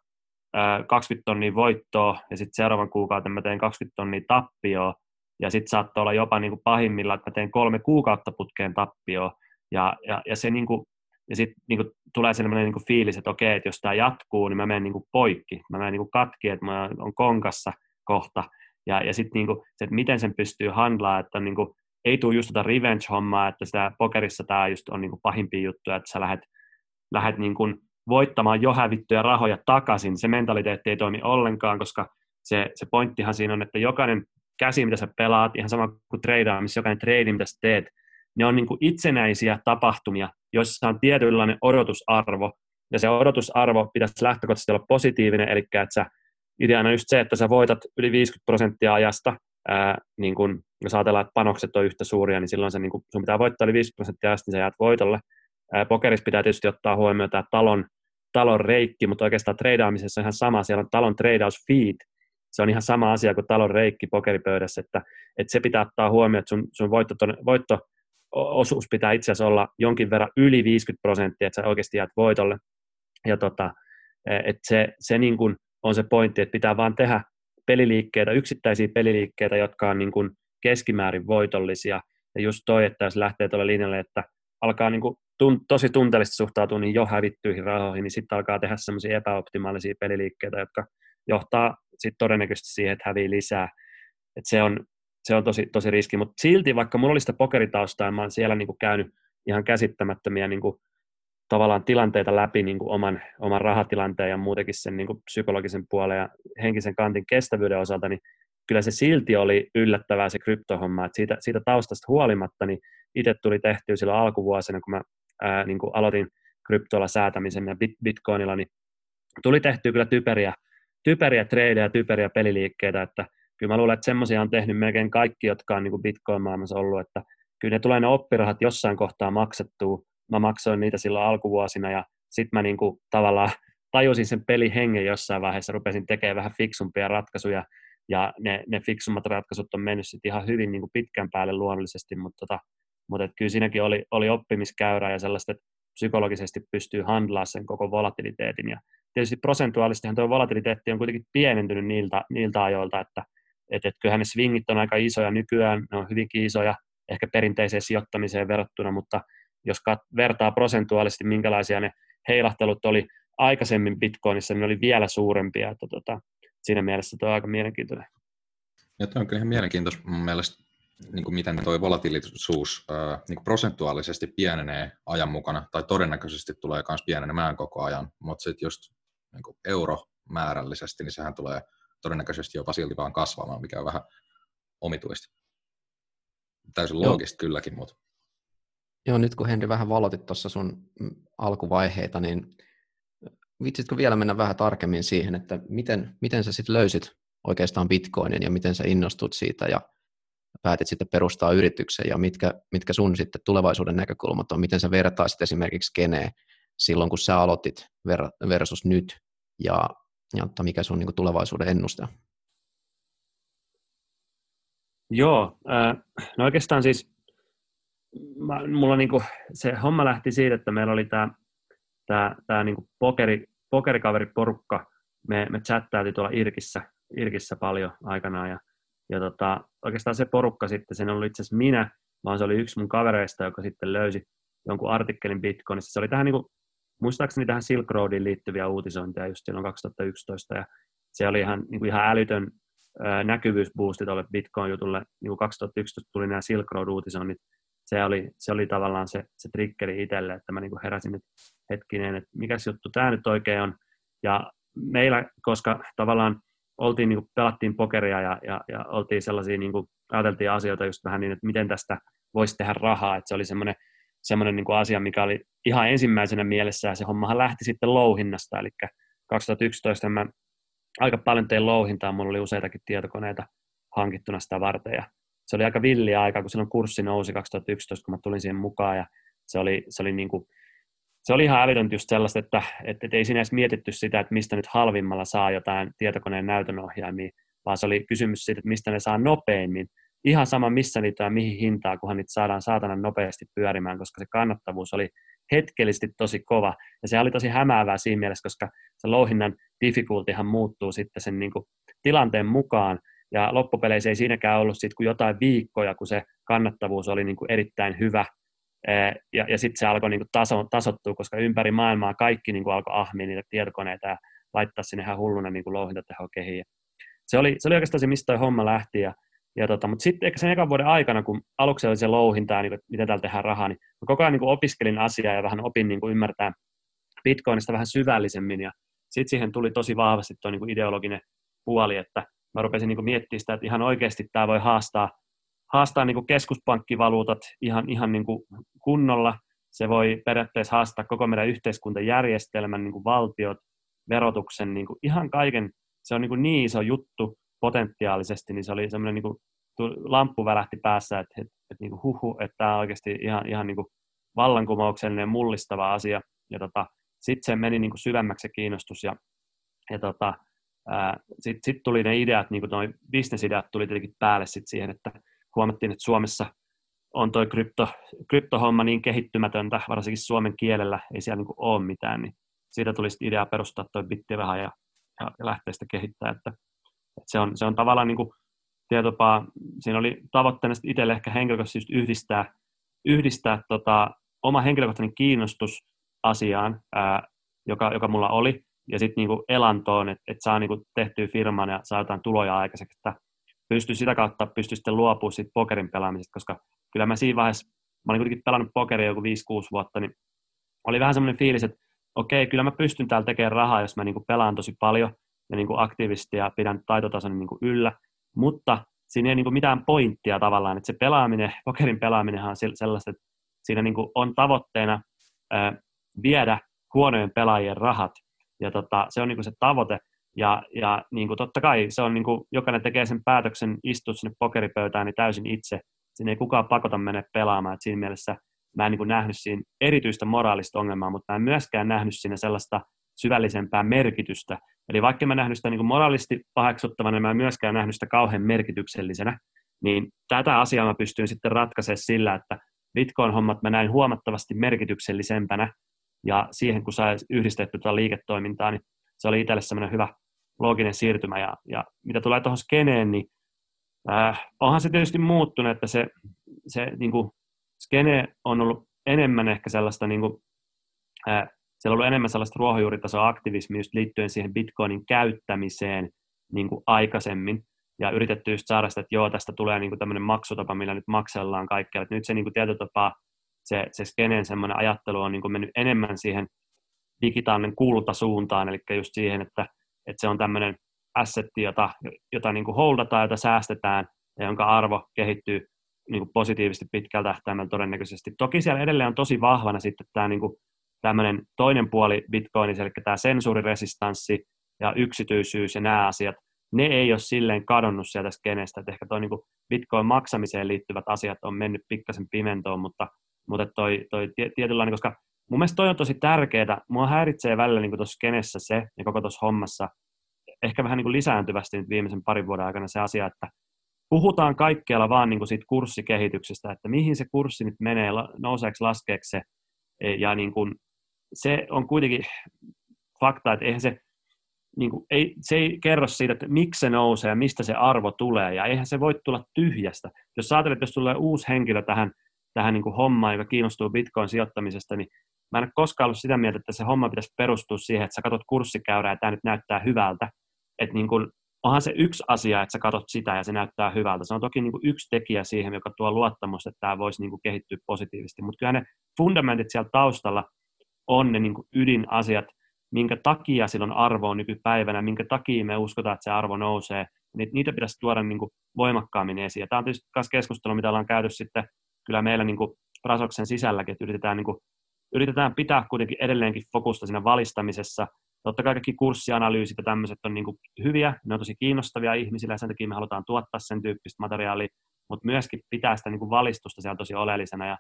Speaker 3: 20 tonnia voittoa ja sitten seuraavan kuukauden mä tein 20 tonnia tappioa ja sitten saattoi olla jopa niin kuin pahimmilla, että mä tein kolme kuukautta putkeen tappioa ja, ja, ja se niin kuin, ja sitten niin tulee sellainen niin kuin fiilis, että okei, että jos tämä jatkuu, niin mä menen niin kuin poikki, mä menen niin kuin katki, että mä on konkassa kohta ja, ja sitten niin kuin, se, että miten sen pystyy handlaa, että niin kuin, ei tule just tota revenge-hommaa, että sitä pokerissa tämä just on niin kuin pahimpia juttuja, että sä lähdet, lähdet niin kuin voittamaan jo hävittyjä rahoja takaisin. Se mentaliteetti ei toimi ollenkaan, koska se, se pointtihan siinä on, että jokainen käsi, mitä sä pelaat, ihan sama kuin treidaamissa, jokainen trade, mitä sä teet, ne on niin kuin itsenäisiä tapahtumia, joissa on tietynlainen odotusarvo, ja se odotusarvo pitäisi lähtökohtaisesti olla positiivinen, eli että sä, ideana just se, että sä voitat yli 50 prosenttia ajasta, ää, niin kun, jos ajatellaan, että panokset on yhtä suuria, niin silloin se, niin kun, sun pitää voittaa yli 50 prosenttia ajasta, niin sä jäät voitolle. Ää, pokerissa pitää tietysti ottaa huomioon tämä talon talon reikki, mutta oikeastaan treidaamisessa on ihan sama. Siellä on talon treidaus feed. Se on ihan sama asia kuin talon reikki pokeripöydässä, että, että se pitää ottaa huomioon, että sun, sun voitto, voitto osuus pitää itse asiassa olla jonkin verran yli 50 prosenttia, että sä oikeasti jäät voitolle. Ja tota, että se, se niin kuin on se pointti, että pitää vaan tehdä peliliikkeitä, yksittäisiä peliliikkeitä, jotka on niin kuin keskimäärin voitollisia. Ja just toi, että jos lähtee tuolle linjalle, että alkaa niin kuin tun, tosi tunteellisesti suhtautuu niin jo hävittyihin rahoihin, niin sitten alkaa tehdä semmoisia epäoptimaalisia peliliikkeitä, jotka johtaa sitten todennäköisesti siihen, että hävii lisää. Et se on, se on tosi, tosi riski, mutta silti vaikka mulla oli sitä pokeritaustaa ja mä oon siellä niinku käynyt ihan käsittämättömiä niinku, tavallaan tilanteita läpi niinku oman, oman rahatilanteen ja muutenkin sen niinku psykologisen puolen ja henkisen kantin kestävyyden osalta, niin kyllä se silti oli yllättävää se kryptohomma, että siitä, siitä taustasta huolimatta, niin itse tuli tehtyä silloin alkuvuosina, kun mä ää, niin kuin aloitin kryptolla säätämisen ja bit, bitcoinilla, niin tuli tehtyä kyllä typeriä typeriä tradeja, typeriä peliliikkeitä, että kyllä mä luulen, että semmoisia on tehnyt melkein kaikki, jotka on niin Bitcoin-maailmassa ollut, että kyllä ne tulee ne oppirahat jossain kohtaa maksettua. Mä maksoin niitä silloin alkuvuosina ja sitten mä niin kuin tavallaan (laughs) tajusin sen pelihengen jossain vaiheessa, rupesin tekemään vähän fiksumpia ratkaisuja, ja ne, ne fiksummat ratkaisut on mennyt sitten ihan hyvin niin kuin pitkän päälle luonnollisesti, mutta, tota, mutta et kyllä siinäkin oli, oli oppimiskäyrä ja sellaista, että psykologisesti pystyy handlaa sen koko volatiliteetin. Ja tietysti prosentuaalistihan tuo volatiliteetti on kuitenkin pienentynyt niiltä, niiltä ajoilta, että et, et kyllähän ne swingit on aika isoja nykyään, ne on hyvinkin isoja, ehkä perinteiseen sijoittamiseen verrattuna, mutta jos kat- vertaa prosentuaalisesti, minkälaisia ne heilahtelut oli aikaisemmin Bitcoinissa, niin ne oli vielä suurempia, että tota, siinä mielessä tuo on aika mielenkiintoinen.
Speaker 2: Ja tuo on kyllä ihan mielenkiintoista mun mielestä, niin kuin miten tuo volatiilisuus äh, niin kuin prosentuaalisesti pienenee ajan mukana, tai todennäköisesti tulee myös pienenemään koko ajan, mutta sitten just niin kuin euromäärällisesti, niin sehän tulee todennäköisesti jopa silti vaan kasvamaan, mikä on vähän omituista. Täysin loogista kylläkin, mutta...
Speaker 1: Joo, nyt kun Henri vähän valotit tuossa sun alkuvaiheita, niin viitsitkö vielä mennä vähän tarkemmin siihen, että miten, miten sä sitten löysit oikeastaan Bitcoinin ja miten sä innostut siitä ja päätit sitten perustaa yrityksen ja mitkä, mitkä sun sitten tulevaisuuden näkökulmat on, miten sä vertaisit esimerkiksi Genee silloin, kun sä aloitit versus nyt? Ja, ja mikä sun niin tulevaisuuden ennuste
Speaker 3: Joo, äh, no oikeastaan siis mä, mulla niinku, se homma lähti siitä, että meillä oli tämä tää, tää niinku pokeri, pokerikaveriporukka, me, me chattailtiin tuolla Irkissä, Irkissä paljon aikanaan ja, ja tota, oikeastaan se porukka sitten, sen oli itse asiassa minä, vaan se oli yksi mun kavereista, joka sitten löysi jonkun artikkelin Bitcoinissa. Se oli tähän niinku, muistaakseni tähän Silk Roadiin liittyviä uutisointeja just silloin 2011 ja se oli ihan, niin kuin ihan älytön näkyvyysboosti tuolle Bitcoin-jutulle. Niin kuin 2011 tuli nämä Silk Road-uutisoinnit, se oli, se oli tavallaan se, se triggeri itselle, että mä niin kuin heräsin nyt hetkinen, että mikä juttu tämä nyt oikein on. Ja meillä, koska tavallaan oltiin, niin kuin, pelattiin pokeria ja, ja, ja oltiin sellaisia, niin kuin, ajateltiin asioita just vähän niin, että miten tästä voisi tehdä rahaa, että se oli semmoinen, semmoinen niin asia, mikä oli ihan ensimmäisenä mielessä, ja se hommahan lähti sitten louhinnasta, eli 2011 mä aika paljon tein louhintaa, mulla oli useitakin tietokoneita hankittuna sitä varten, ja se oli aika villiä aika, kun silloin kurssi nousi 2011, kun mä tulin siihen mukaan, ja se oli, se oli, niin kuin, se oli ihan älytöntä just sellaista, että, että, että ei siinä edes mietitty sitä, että mistä nyt halvimmalla saa jotain tietokoneen näytönohjaimia, vaan se oli kysymys siitä, että mistä ne saa nopeimmin. Ihan sama missä niitä ja mihin hintaa, kunhan niitä saadaan saatana nopeasti pyörimään, koska se kannattavuus oli hetkellisesti tosi kova. Ja se oli tosi hämäävää siinä mielessä, koska se louhinnan difficultyhan muuttuu sitten sen niin kuin tilanteen mukaan. Ja loppupeleissä ei siinäkään ollut sit kuin jotain viikkoja, kun se kannattavuus oli niin kuin erittäin hyvä. Ja, ja sitten se alkoi niin kuin taso, tasottua, koska ympäri maailmaa kaikki niin kuin alkoi ahmia niitä tietokoneita ja laittaa sinne ihan hulluna niin louhintatehokehiin. Se oli, se oli oikeastaan se, mistä toi homma lähti. Ja, ja tota, mutta sitten ehkä sen ekan vuoden aikana, kun aluksi oli se louhinta ja niin kuin, miten täällä tehdään rahaa, niin mä koko ajan niin kuin opiskelin asiaa ja vähän opin niin kuin ymmärtää Bitcoinista vähän syvällisemmin. Ja sitten siihen tuli tosi vahvasti tuo niin ideologinen puoli, että mä rupesin niin miettimään sitä, että ihan oikeasti tämä voi haastaa, haastaa niin keskuspankkivaluutat ihan, ihan niin kunnolla. Se voi periaatteessa haastaa koko meidän yhteiskuntajärjestelmän, niin valtiot, verotuksen, niin ihan kaiken. Se on niin, niin iso juttu potentiaalisesti, niin se oli semmoinen niin lamppu välähti päässä, että, että, että niin huhu, että tämä on oikeasti ihan, ihan niin kuin vallankumouksellinen, mullistava asia. Ja tota, sitten se meni niin syvemmäksi se kiinnostus ja, ja tota, sitten sit tuli ne ideat, niin kuin noi bisnesideat tuli tietenkin päälle sit siihen, että huomattiin, että Suomessa on toi krypto, kryptohomma niin kehittymätöntä, varsinkin suomen kielellä ei siellä niin ole mitään, niin siitä tuli sitten idea perustaa toi bitti vähän ja, ja, ja lähteä sitä kehittää, että, että se, on, se on tavallaan niin kuin tietopaa, siinä oli tavoitteena itselle ehkä henkilökohtaisesti yhdistää, yhdistää tota, oma henkilökohtainen kiinnostus asiaan, ää, joka, joka mulla oli, ja sitten niinku elantoon, että et saa niinku tehtyä firman ja saa jotain tuloja aikaiseksi, että pystyy sitä kautta pystyy sitten luopumaan siitä pokerin pelaamisesta, koska kyllä mä siinä vaiheessa, mä olin kuitenkin pelannut pokeria joku 5-6 vuotta, niin oli vähän semmoinen fiilis, että okei, kyllä mä pystyn täällä tekemään rahaa, jos mä niinku pelaan tosi paljon ja niinku aktiivisesti ja pidän taitotasoni niinku yllä, mutta siinä ei niinku mitään pointtia tavallaan, että se pelaaminen, pokerin pelaaminen on sellaista, että siinä niinku on tavoitteena viedä huonojen pelaajien rahat. Ja tota, se on niin se tavoite. Ja, ja niin kuin totta kai se on, niin kuin, jokainen tekee sen päätöksen istua sinne pokeripöytään niin täysin itse. Siinä ei kukaan pakota mennä pelaamaan. Et siinä mielessä mä en niin kuin nähnyt siinä erityistä moraalista ongelmaa, mutta mä en myöskään nähnyt siinä sellaista syvällisempää merkitystä. Eli vaikka mä nähnyt sitä niin kuin moraalisti paheksuttavana, mä en myöskään nähnyt sitä kauhean merkityksellisenä. Niin tätä asiaa mä pystyin sitten ratkaisemaan sillä, että Bitcoin-hommat mä näin huomattavasti merkityksellisempänä, ja siihen kun sai yhdistetty tätä liiketoimintaa, niin se oli itselle semmoinen hyvä looginen siirtymä. Ja, ja mitä tulee tuohon skeneen, niin äh, onhan se tietysti muuttunut, että se, se niin kuin, skene on ollut enemmän ehkä sellaista, niin kuin, äh, siellä on ollut enemmän sellaista ruohonjuuritasoa aktivismia just liittyen siihen bitcoinin käyttämiseen niin kuin aikaisemmin. Ja yritetty just saada sitä, että joo, tästä tulee niin kuin tämmöinen maksutapa, millä nyt maksellaan kaikkea. Että nyt se niin kuin tietyllä tapaa, se, se skeneen semmoinen ajattelu on niin kuin mennyt enemmän siihen digitaalinen kultasuuntaan, eli just siihen, että, että se on tämmöinen assetti, jota, jota niin kuin holdataan, jota säästetään ja jonka arvo kehittyy niin kuin positiivisesti pitkällä tähtäimellä todennäköisesti. Toki siellä edelleen on tosi vahvana sitten tämä niin kuin tämmöinen toinen puoli Bitcoinissa, eli tämä sensuuriresistanssi ja yksityisyys ja nämä asiat, ne ei ole silleen kadonnut sieltä skenestä, että ehkä toi niin Bitcoin-maksamiseen liittyvät asiat on mennyt pikkasen pimentoon, mutta, mutta toi, toi tietynlainen, koska mun mielestä toi on tosi tärkeää. Mua häiritsee välillä niin tuossa skenessä se ja koko tuossa hommassa, ehkä vähän niin kuin lisääntyvästi nyt viimeisen parin vuoden aikana se asia, että puhutaan kaikkialla vaan niin kuin siitä kurssikehityksestä, että mihin se kurssi nyt menee, nouseeko, laskeeko se, e, ja niin kuin, se on kuitenkin fakta, että eihän se, niin kuin, ei, se ei kerro siitä, että miksi se nousee ja mistä se arvo tulee, ja eihän se voi tulla tyhjästä. Jos ajattelet, että jos tulee uusi henkilö tähän, tähän niin kuin hommaan, joka kiinnostuu bitcoin-sijoittamisesta, niin mä en ole koskaan ollut sitä mieltä, että se homma pitäisi perustua siihen, että sä katsot kurssikäyrää ja tämä nyt näyttää hyvältä. Että niin kuin, onhan se yksi asia, että sä katsot sitä ja se näyttää hyvältä. Se on toki niin kuin yksi tekijä siihen, joka tuo luottamusta, että tämä voisi niin kuin kehittyä positiivisesti. Mutta kyllä ne fundamentit siellä taustalla on ne niin kuin ydinasiat, minkä takia sillä on arvoa nykypäivänä, minkä takia me uskotaan, että se arvo nousee. Niitä pitäisi tuoda niin kuin voimakkaammin esiin. Ja tämä on tietysti myös keskustelu, mitä ollaan käyty sitten kyllä meillä niin kuin Rasoksen sisälläkin, että yritetään niin kuin yritetään pitää kuitenkin edelleenkin fokusta siinä valistamisessa. Totta kai kaikki kurssianalyysit ja tämmöiset on niin kuin hyviä, ne on tosi kiinnostavia ihmisille ja sen takia me halutaan tuottaa sen tyyppistä materiaalia, mutta myöskin pitää sitä niin kuin valistusta siellä tosi oleellisena. Ja,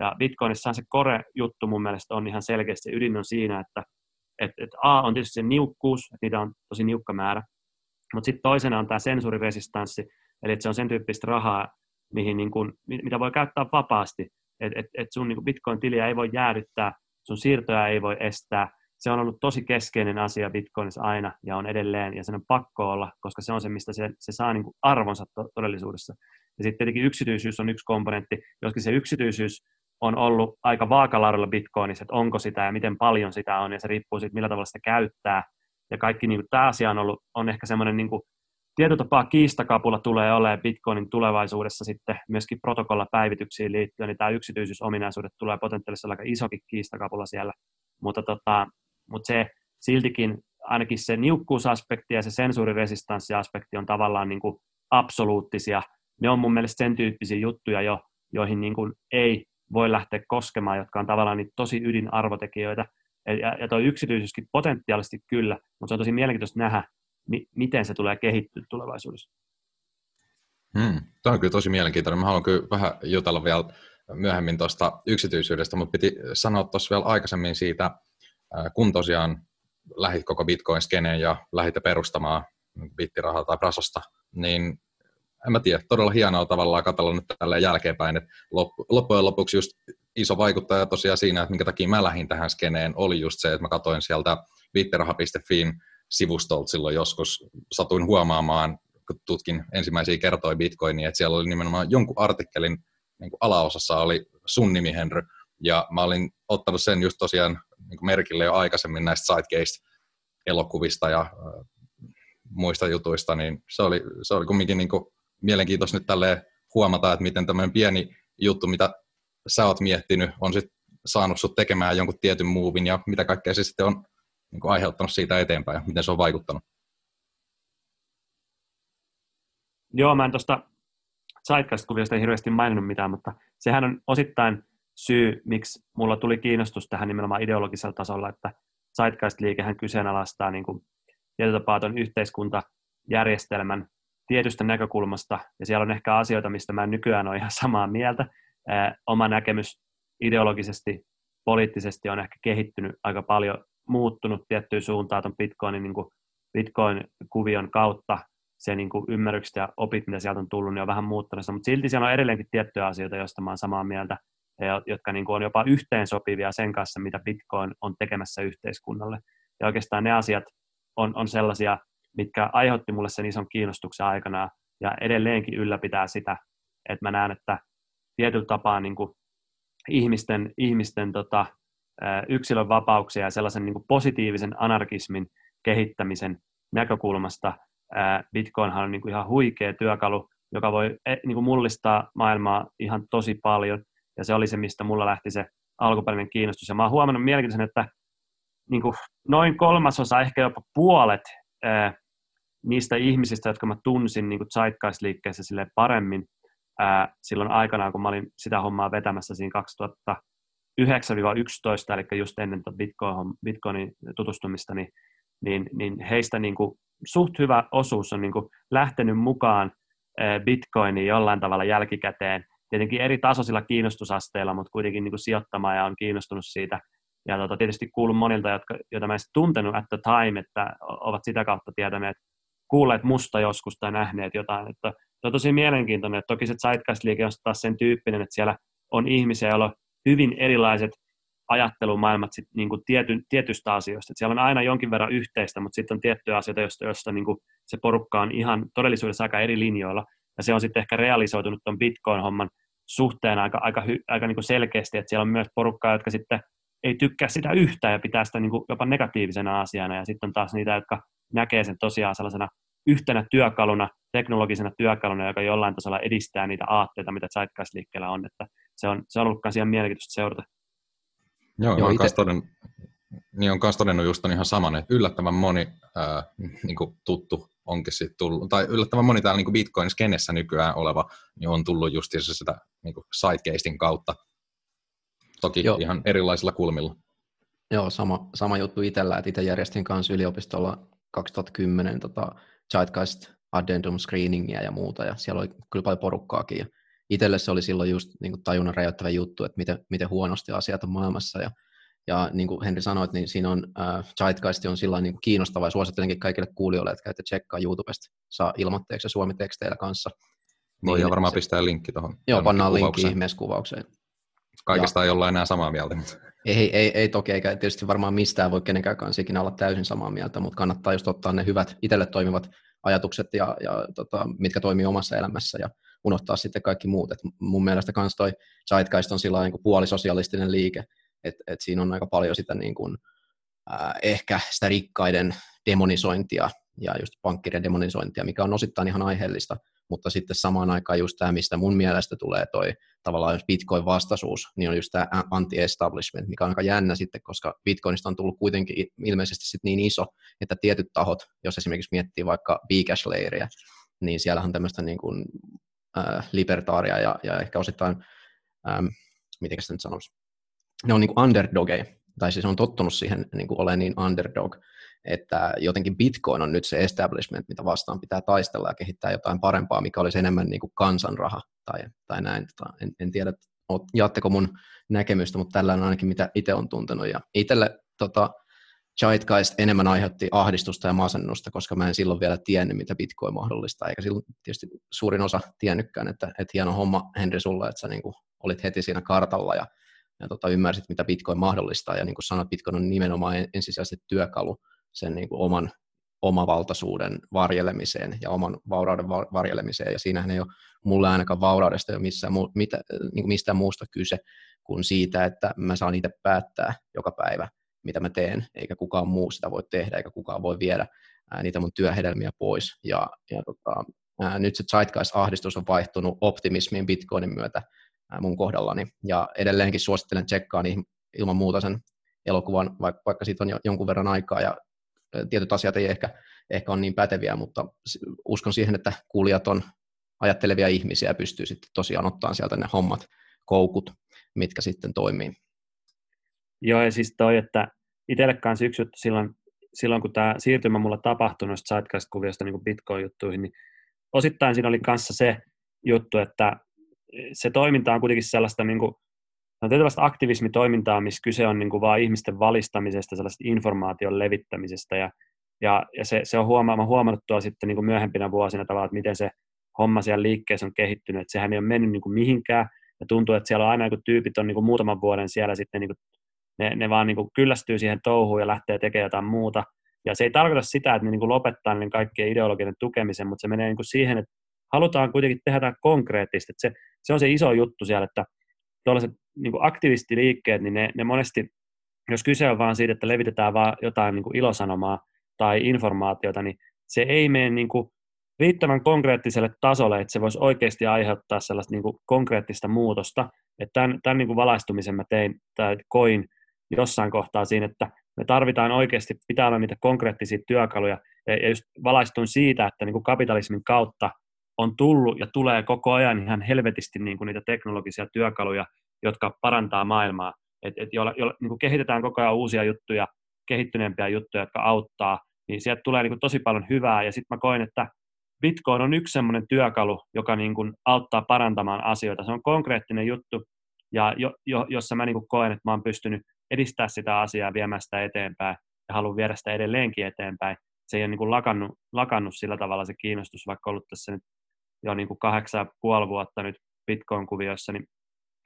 Speaker 3: ja Bitcoinissa se core-juttu mun mielestä on ihan selkeästi, se ydin on siinä, että et, et A on tietysti se niukkuus, että niitä on tosi niukka määrä, mutta sitten toisena on tämä sensuuriresistanssi, eli se on sen tyyppistä rahaa, mihin niin kuin, mitä voi käyttää vapaasti että et, et sun niin Bitcoin-tiliä ei voi jäädyttää, sun siirtoja ei voi estää. Se on ollut tosi keskeinen asia Bitcoinissa aina ja on edelleen, ja sen on pakko olla, koska se on se, mistä se, se saa niin kuin arvonsa to- todellisuudessa. Ja sitten tietenkin yksityisyys on yksi komponentti, joskin se yksityisyys on ollut aika vaakalaudalla Bitcoinissa, että onko sitä ja miten paljon sitä on, ja se riippuu siitä, millä tavalla sitä käyttää. Ja kaikki niin kuin, tämä asia on, ollut, on ehkä semmoinen niin kuin, tietyllä tapaa kiistakapula tulee olemaan Bitcoinin tulevaisuudessa sitten myöskin protokollapäivityksiin liittyen, niin tämä yksityisyysominaisuudet tulee potentiaalisesti aika isokin kiistakapula siellä, mutta, tota, mutta se siltikin ainakin se niukkuusaspekti ja se sensuuriresistanssiaspekti on tavallaan niin kuin absoluuttisia. Ne on mun mielestä sen tyyppisiä juttuja jo, joihin niin kuin ei voi lähteä koskemaan, jotka on tavallaan niitä tosi ydinarvotekijöitä. Ja, ja tuo yksityisyyskin potentiaalisesti kyllä, mutta se on tosi mielenkiintoista nähdä, mi- miten se tulee kehittyä tulevaisuudessa.
Speaker 2: Hmm, tämä on kyllä tosi mielenkiintoinen. Mä haluan kyllä vähän jutella vielä myöhemmin tuosta yksityisyydestä, mutta piti sanoa tuossa vielä aikaisemmin siitä, kun tosiaan lähit koko Bitcoin-skeneen ja lähit perustamaan bittirahaa tai Brasosta, niin en mä tiedä, todella hienoa tavallaan katsella nyt tällä jälkeenpäin, että loppujen lopuksi just iso vaikuttaja tosiaan siinä, että minkä takia mä lähdin tähän skeneen, oli just se, että mä katsoin sieltä bittiraha.fiin sivustolta silloin joskus satuin huomaamaan, kun tutkin ensimmäisiä kertoja Bitcoinia, että siellä oli nimenomaan jonkun artikkelin niin kuin alaosassa oli sun nimi Henry, ja mä olin ottanut sen just tosiaan niin merkille jo aikaisemmin näistä Sidegeist-elokuvista ja muista jutuista, niin se oli, se oli kumminkin niin kuin mielenkiintoista nyt tälleen huomata, että miten tämmöinen pieni juttu, mitä sä oot miettinyt, on sitten saanut sut tekemään jonkun tietyn muuvin ja mitä kaikkea se sitten on niin kuin aiheuttanut siitä eteenpäin miten se on vaikuttanut?
Speaker 3: Joo, mä en tuosta Zeitgeist-kuviosta ei hirveästi maininnut mitään, mutta sehän on osittain syy, miksi mulla tuli kiinnostus tähän nimenomaan ideologisella tasolla, että Zeitgeist-liikehän kyseenalaistaa niin kuin tietyllä tapaa tuon yhteiskuntajärjestelmän tietystä näkökulmasta, ja siellä on ehkä asioita, mistä mä nykyään olen ihan samaa mieltä. Oma näkemys ideologisesti, poliittisesti on ehkä kehittynyt aika paljon, muuttunut tiettyyn suuntaan tuon Bitcoinin, niin Bitcoin-kuvion kautta, se niin kuin ymmärrykset ja opit, mitä sieltä on tullut, niin on vähän muuttunut, mutta silti siellä on edelleenkin tiettyjä asioita, joista mä olen samaa mieltä, ja jotka niin kuin on jopa yhteensopivia sen kanssa, mitä Bitcoin on tekemässä yhteiskunnalle. Ja oikeastaan ne asiat on, on sellaisia, mitkä aiheutti mulle sen ison kiinnostuksen aikana, ja edelleenkin ylläpitää sitä, että mä näen, että tietyllä tapaa niin kuin ihmisten, ihmisten tota, yksilön vapauksia ja sellaisen niin positiivisen anarkismin kehittämisen näkökulmasta Bitcoinhan on niin kuin ihan huikea työkalu, joka voi e, niin kuin mullistaa maailmaa ihan tosi paljon, ja se oli se, mistä mulla lähti se alkuperäinen kiinnostus. Ja mä oon huomannut mielenkiintoisen, että niin kuin noin kolmasosa, ehkä jopa puolet ää, niistä ihmisistä, jotka mä tunsin niin kuin Zeitgeist-liikkeessä sille paremmin ää, silloin aikanaan, kun mä olin sitä hommaa vetämässä siinä 2009-2011, eli just ennen Bitcoin, Bitcoinin tutustumista, niin, niin, niin heistä niin kuin suht hyvä osuus on niin kuin lähtenyt mukaan Bitcoiniin jollain tavalla jälkikäteen, tietenkin eri tasoisilla kiinnostusasteilla, mutta kuitenkin niin kuin sijoittamaan ja on kiinnostunut siitä. Ja tota, tietysti kuulun monilta, jotka, joita mä en tuntenut at the time, että ovat sitä kautta tietäneet, kuulleet musta joskus tai nähneet jotain. Että, se on tosi mielenkiintoinen, että toki se Zeitgeist-liike on taas sen tyyppinen, että siellä on ihmisiä, joilla on hyvin erilaiset ajattelumaailmat sit, niin kuin tiety, tietystä asioista. Et siellä on aina jonkin verran yhteistä, mutta sitten on tiettyjä asioita, joista, joista niin kuin se porukka on ihan todellisuudessa aika eri linjoilla. Ja se on sitten ehkä realisoitunut tuon Bitcoin-homman suhteen aika, aika, aika niin kuin selkeästi, että siellä on myös porukkaa, jotka sitten ei tykkää sitä yhtään ja pitää sitä niin kuin jopa negatiivisena asiana. Ja sitten on taas niitä, jotka näkee sen tosiaan sellaisena yhtenä työkaluna, teknologisena työkaluna, joka jollain tasolla edistää niitä aatteita, mitä Zeitgeist-liikkeellä on. Että se on, se on ollut myös ihan mielenkiintoista seurata.
Speaker 2: Joo, Joo ite... todennut, niin on myös todennut just on ihan saman, että yllättävän moni ää, niin kuin tuttu onkin sitten tullut, tai yllättävän moni täällä niin Bitcoin-skenessä nykyään oleva, niin on tullut just sitä niin sidecasein kautta. Toki Joo. ihan erilaisilla kulmilla.
Speaker 1: Joo, sama, sama juttu itsellä, että itse järjestin kanssa yliopistolla 2010 tota, Zeitgeist addendum screeningia ja muuta, ja siellä oli kyllä paljon porukkaakin, ja itselle se oli silloin just niin kuin tajunnan rajoittava juttu, että miten, miten huonosti asiat on maailmassa, ja, ja niin kuin Henri sanoi, niin siinä on, äh, Zeitgeist on sillä niin kiinnostava, ja suosittelenkin kaikille kuulijoille, että käytte tsekkaa YouTubesta, saa ilmoitteeksi ja suomi-teksteillä kanssa.
Speaker 2: Voi niin, varmaan se, pistää linkki tuohon.
Speaker 1: Joo, pannaan linkki ihmeessä kuvaukseen.
Speaker 2: Kaikista ja, ei olla enää samaa mieltä.
Speaker 1: Ei, ei, ei toki, eikä tietysti varmaan mistään voi kenenkään kanssa ikinä olla täysin samaa mieltä, mutta kannattaa just ottaa ne hyvät itselle toimivat ajatukset, ja, ja tota, mitkä toimii omassa elämässä, ja unohtaa sitten kaikki muut. Et mun mielestä myös toi Zeitgeist on sillä niin puolisosialistinen liike, että et siinä on aika paljon sitä niin kuin, äh, ehkä sitä rikkaiden demonisointia ja just pankkirien demonisointia, mikä on osittain ihan aiheellista, mutta sitten samaan aikaan just tämä, mistä mun mielestä tulee toi tavallaan Bitcoin-vastaisuus, niin on just tämä anti-establishment, mikä on aika jännä sitten, koska Bitcoinista on tullut kuitenkin ilmeisesti sit niin iso, että tietyt tahot, jos esimerkiksi miettii vaikka Bcash-leiriä, niin siellähän on tämmöistä niin kuin, äh, libertaaria ja, ja ehkä osittain, ähm, miten sitä nyt sanoisi, ne on niin kuin underdogeja, tai siis on tottunut siihen niin kuin olemaan niin underdog, että jotenkin Bitcoin on nyt se establishment, mitä vastaan pitää taistella ja kehittää jotain parempaa, mikä olisi enemmän niin kuin kansanraha tai, tai näin. Tota, en, en tiedä, jaatteko mun näkemystä, mutta tällä on ainakin mitä itse on tuntenut. Ja itselle tota, Zeitgeist enemmän aiheutti ahdistusta ja masennusta, koska mä en silloin vielä tiennyt, mitä Bitcoin mahdollistaa, eikä silloin tietysti suurin osa tiennytkään, että, että hieno homma Henri sulle, että sä niin kuin olit heti siinä kartalla ja, ja tota, ymmärsit, mitä Bitcoin mahdollistaa, ja niin kuin sanoit, Bitcoin on nimenomaan ensisijaisesti työkalu sen niin kuin oman omavaltaisuuden varjelemiseen ja oman vaurauden varjelemiseen, ja siinähän ei ole mulle ainakaan vauraudesta jo missään, mitä, niin kuin mistään muusta kyse kuin siitä, että mä saan itse päättää joka päivä, mitä mä teen, eikä kukaan muu sitä voi tehdä, eikä kukaan voi viedä ää, niitä mun työhedelmiä pois. Ja, ja tota, ää, nyt se zeitgeist-ahdistus on vaihtunut optimismiin Bitcoinin myötä ää, mun kohdallani, ja edelleenkin suosittelen tsekkaan ilman muuta sen elokuvan, vaikka, vaikka siitä on jo jonkun verran aikaa, ja tietyt asiat ei ehkä, ehkä ole niin päteviä, mutta uskon siihen, että kuulijat on ajattelevia ihmisiä ja pystyy sitten tosiaan ottaa sieltä ne hommat, koukut, mitkä sitten toimii.
Speaker 3: Joo, ja siis toi, että itselle kanssa yksi juttu silloin, silloin kun tämä siirtymä mulla tapahtui noista Zeitgeist-kuviosta niin Bitcoin-juttuihin, niin osittain siinä oli kanssa se juttu, että se toiminta on kuitenkin sellaista niin kuin, no tietynlaista aktivismitoimintaa, missä kyse on niin kuin vaan ihmisten valistamisesta, sellaista informaation levittämisestä ja, ja, ja se, se on huomaa, huomannut tuolla sitten niin kuin myöhempinä vuosina tavallaan, että miten se homma siellä liikkeessä on kehittynyt, että sehän ei ole mennyt niin kuin mihinkään ja tuntuu, että siellä on aina kun tyypit on niin kuin muutaman vuoden siellä sitten niin kuin, ne, ne vaan niin kuin kyllästyy siihen touhuun ja lähtee tekemään jotain muuta. Ja se ei tarkoita sitä, että ne niin kuin lopettaa niin kaikkien ideologinen tukemisen, mutta se menee niin kuin siihen, että halutaan kuitenkin tehdä jotain konkreettista. Se, se on se iso juttu siellä, että tuollaiset niin kuin aktivistiliikkeet, niin ne, ne monesti, jos kyse on vaan siitä, että levitetään vaan jotain niin kuin ilosanomaa tai informaatiota, niin se ei mene niin kuin riittävän konkreettiselle tasolle, että se voisi oikeasti aiheuttaa sellaista niin kuin konkreettista muutosta. Että tämän, tämän niin kuin valaistumisen mä tein tai koin jossain kohtaa siinä, että me tarvitaan oikeasti, pitää olla niitä konkreettisia työkaluja, ja just valaistuin siitä, että niin kuin kapitalismin kautta on tullut ja tulee koko ajan ihan helvetisti niin kuin niitä teknologisia työkaluja, jotka parantaa maailmaa, et, et jolla, jolla niin kuin kehitetään koko ajan uusia juttuja, kehittyneempiä juttuja, jotka auttaa, niin sieltä tulee niin kuin tosi paljon hyvää, ja sitten mä koin, että Bitcoin on yksi sellainen työkalu, joka niin kuin auttaa parantamaan asioita. Se on konkreettinen juttu, ja jo, jo, jossa mä niin kuin koen, että mä oon pystynyt edistää sitä asiaa, viemään sitä eteenpäin, ja haluan viedä sitä edelleenkin eteenpäin. Se ei ole niin kuin lakannut, lakannut sillä tavalla se kiinnostus, vaikka ollut tässä nyt jo niin kuin kahdeksan ja puoli vuotta nyt Bitcoin-kuvioissa, niin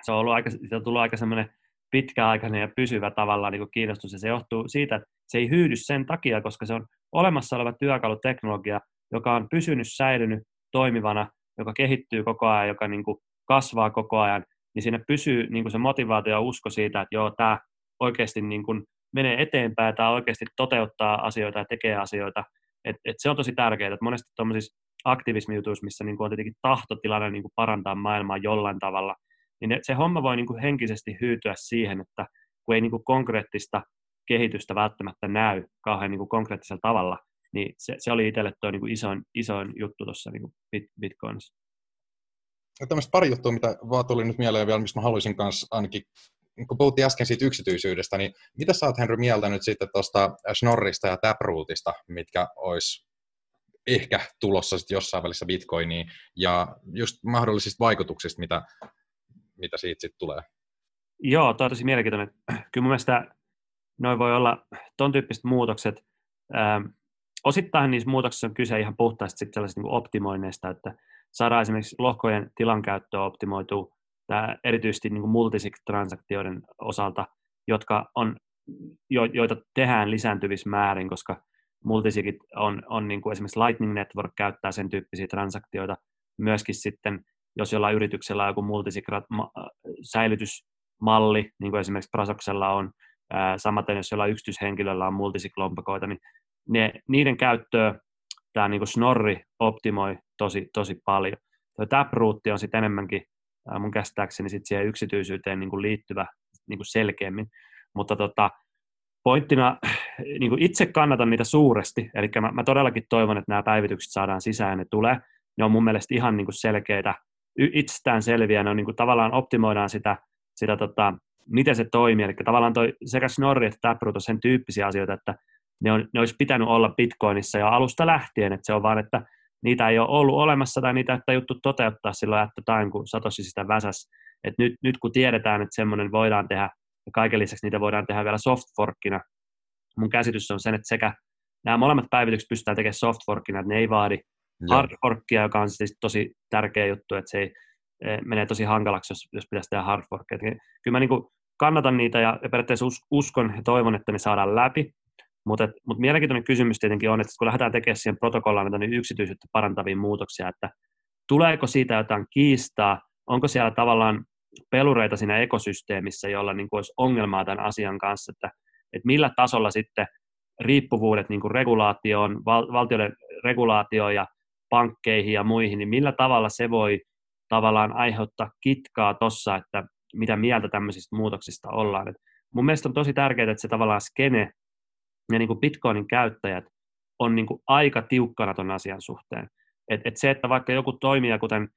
Speaker 3: se on ollut aika, siitä on tullut aika semmoinen pitkäaikainen ja pysyvä tavallaan niin kuin kiinnostus, ja se johtuu siitä, että se ei hyydy sen takia, koska se on olemassa oleva työkaluteknologia, joka on pysynyt, säilynyt, toimivana, joka kehittyy koko ajan, joka niin kuin kasvaa koko ajan, niin siinä pysyy niin kuin se motivaatio ja usko siitä, että joo, tämä oikeasti niin kuin menee eteenpäin, tämä oikeasti toteuttaa asioita ja tekee asioita. Et, et se on tosi tärkeää, että monesti tuollaisissa aktivismijutuissa, missä niin kuin on tietenkin tahtotilana niin kuin parantaa maailmaa jollain tavalla, niin se homma voi niin kuin henkisesti hyytyä siihen, että kun ei niin kuin konkreettista kehitystä välttämättä näy kauhean niin kuin konkreettisella tavalla, niin se, se oli itselle tuo niin isoin, isoin juttu tuossa niin bit, Bitcoinissa.
Speaker 2: Ja tämmöistä pari juttua, mitä vaan tuli nyt mieleen vielä, mistä mä haluaisin kanssa ainakin, kun puhuttiin äsken siitä yksityisyydestä, niin mitä sä oot Henry mieltä nyt sitten tuosta Snorrista ja Taprootista, mitkä olisi ehkä tulossa sitten jossain välissä Bitcoiniin, ja just mahdollisista vaikutuksista, mitä, mitä siitä sitten tulee?
Speaker 3: Joo, tämä on tosi mielenkiintoinen. Kyllä mun mielestä noin voi olla ton tyyppiset muutokset, ähm, osittain niissä muutoksissa on kyse ihan puhtaasti sitten sellaisista niin optimoinneista, että saadaan esimerkiksi lohkojen tilankäyttöä optimoitua tämä erityisesti niin multisig-transaktioiden osalta, jotka on, jo, joita tehdään lisääntyvissä määrin, koska multisigit on, on niin kuin esimerkiksi Lightning Network käyttää sen tyyppisiä transaktioita. Myöskin sitten, jos jollain yrityksellä on joku multisig-säilytysmalli, niin kuin esimerkiksi Prasoksella on, samaten jos jollain yksityishenkilöllä on multisig-lompakoita, niin ne, niiden käyttöä tämä niin Snorri optimoi tosi, tosi paljon. Tuo Taproot on sitten enemmänkin mun käsittääkseni sit siihen yksityisyyteen niin kuin liittyvä niin kuin selkeämmin, mutta tota, pointtina niin kuin itse kannatan niitä suuresti, eli mä, mä todellakin toivon, että nämä päivitykset saadaan sisään ja ne tulee. Ne on mun mielestä ihan niin kuin selkeitä, itsestään selviä, ne on niin kuin, tavallaan optimoidaan sitä, sitä tota, miten se toimii, eli tavallaan toi sekä Snorri että Taproot on sen tyyppisiä asioita, että ne, on, ne olisi pitänyt olla Bitcoinissa jo alusta lähtien, että se on vaan, että niitä ei ole ollut olemassa tai niitä ei juttu toteuttaa silloin, että time, kun Satoshi sitä väsäs. Et nyt, nyt kun tiedetään, että semmoinen voidaan tehdä, ja kaiken lisäksi niitä voidaan tehdä vielä softforkina, mun käsitys on sen, että sekä nämä molemmat päivitykset pystytään tekemään softforkina, että ne ei vaadi hardforkia, joka on siis tosi tärkeä juttu, että se ei, e, menee tosi hankalaksi, jos, jos pitäisi tehdä hardforkia. Kyllä mä niin kuin kannatan niitä ja periaatteessa uskon ja toivon, että ne saadaan läpi, mutta mut mielenkiintoinen kysymys tietenkin on, että kun lähdetään tekemään siihen protokollaan niin yksityisyyttä parantaviin muutoksia, että tuleeko siitä jotain kiistaa, onko siellä tavallaan pelureita siinä ekosysteemissä, jolla niin kuin olisi ongelmaa tämän asian kanssa, että, että millä tasolla sitten riippuvuudet niin kuin regulaatioon, val, valtioiden regulaatioon ja pankkeihin ja muihin, niin millä tavalla se voi tavallaan aiheuttaa kitkaa tuossa, että mitä mieltä tämmöisistä muutoksista ollaan. Et mun mielestä on tosi tärkeää, että se tavallaan skene ja niin kuin Bitcoinin käyttäjät on niin kuin aika tiukkana tuon asian suhteen. Et, et se, että vaikka joku toimija, kuten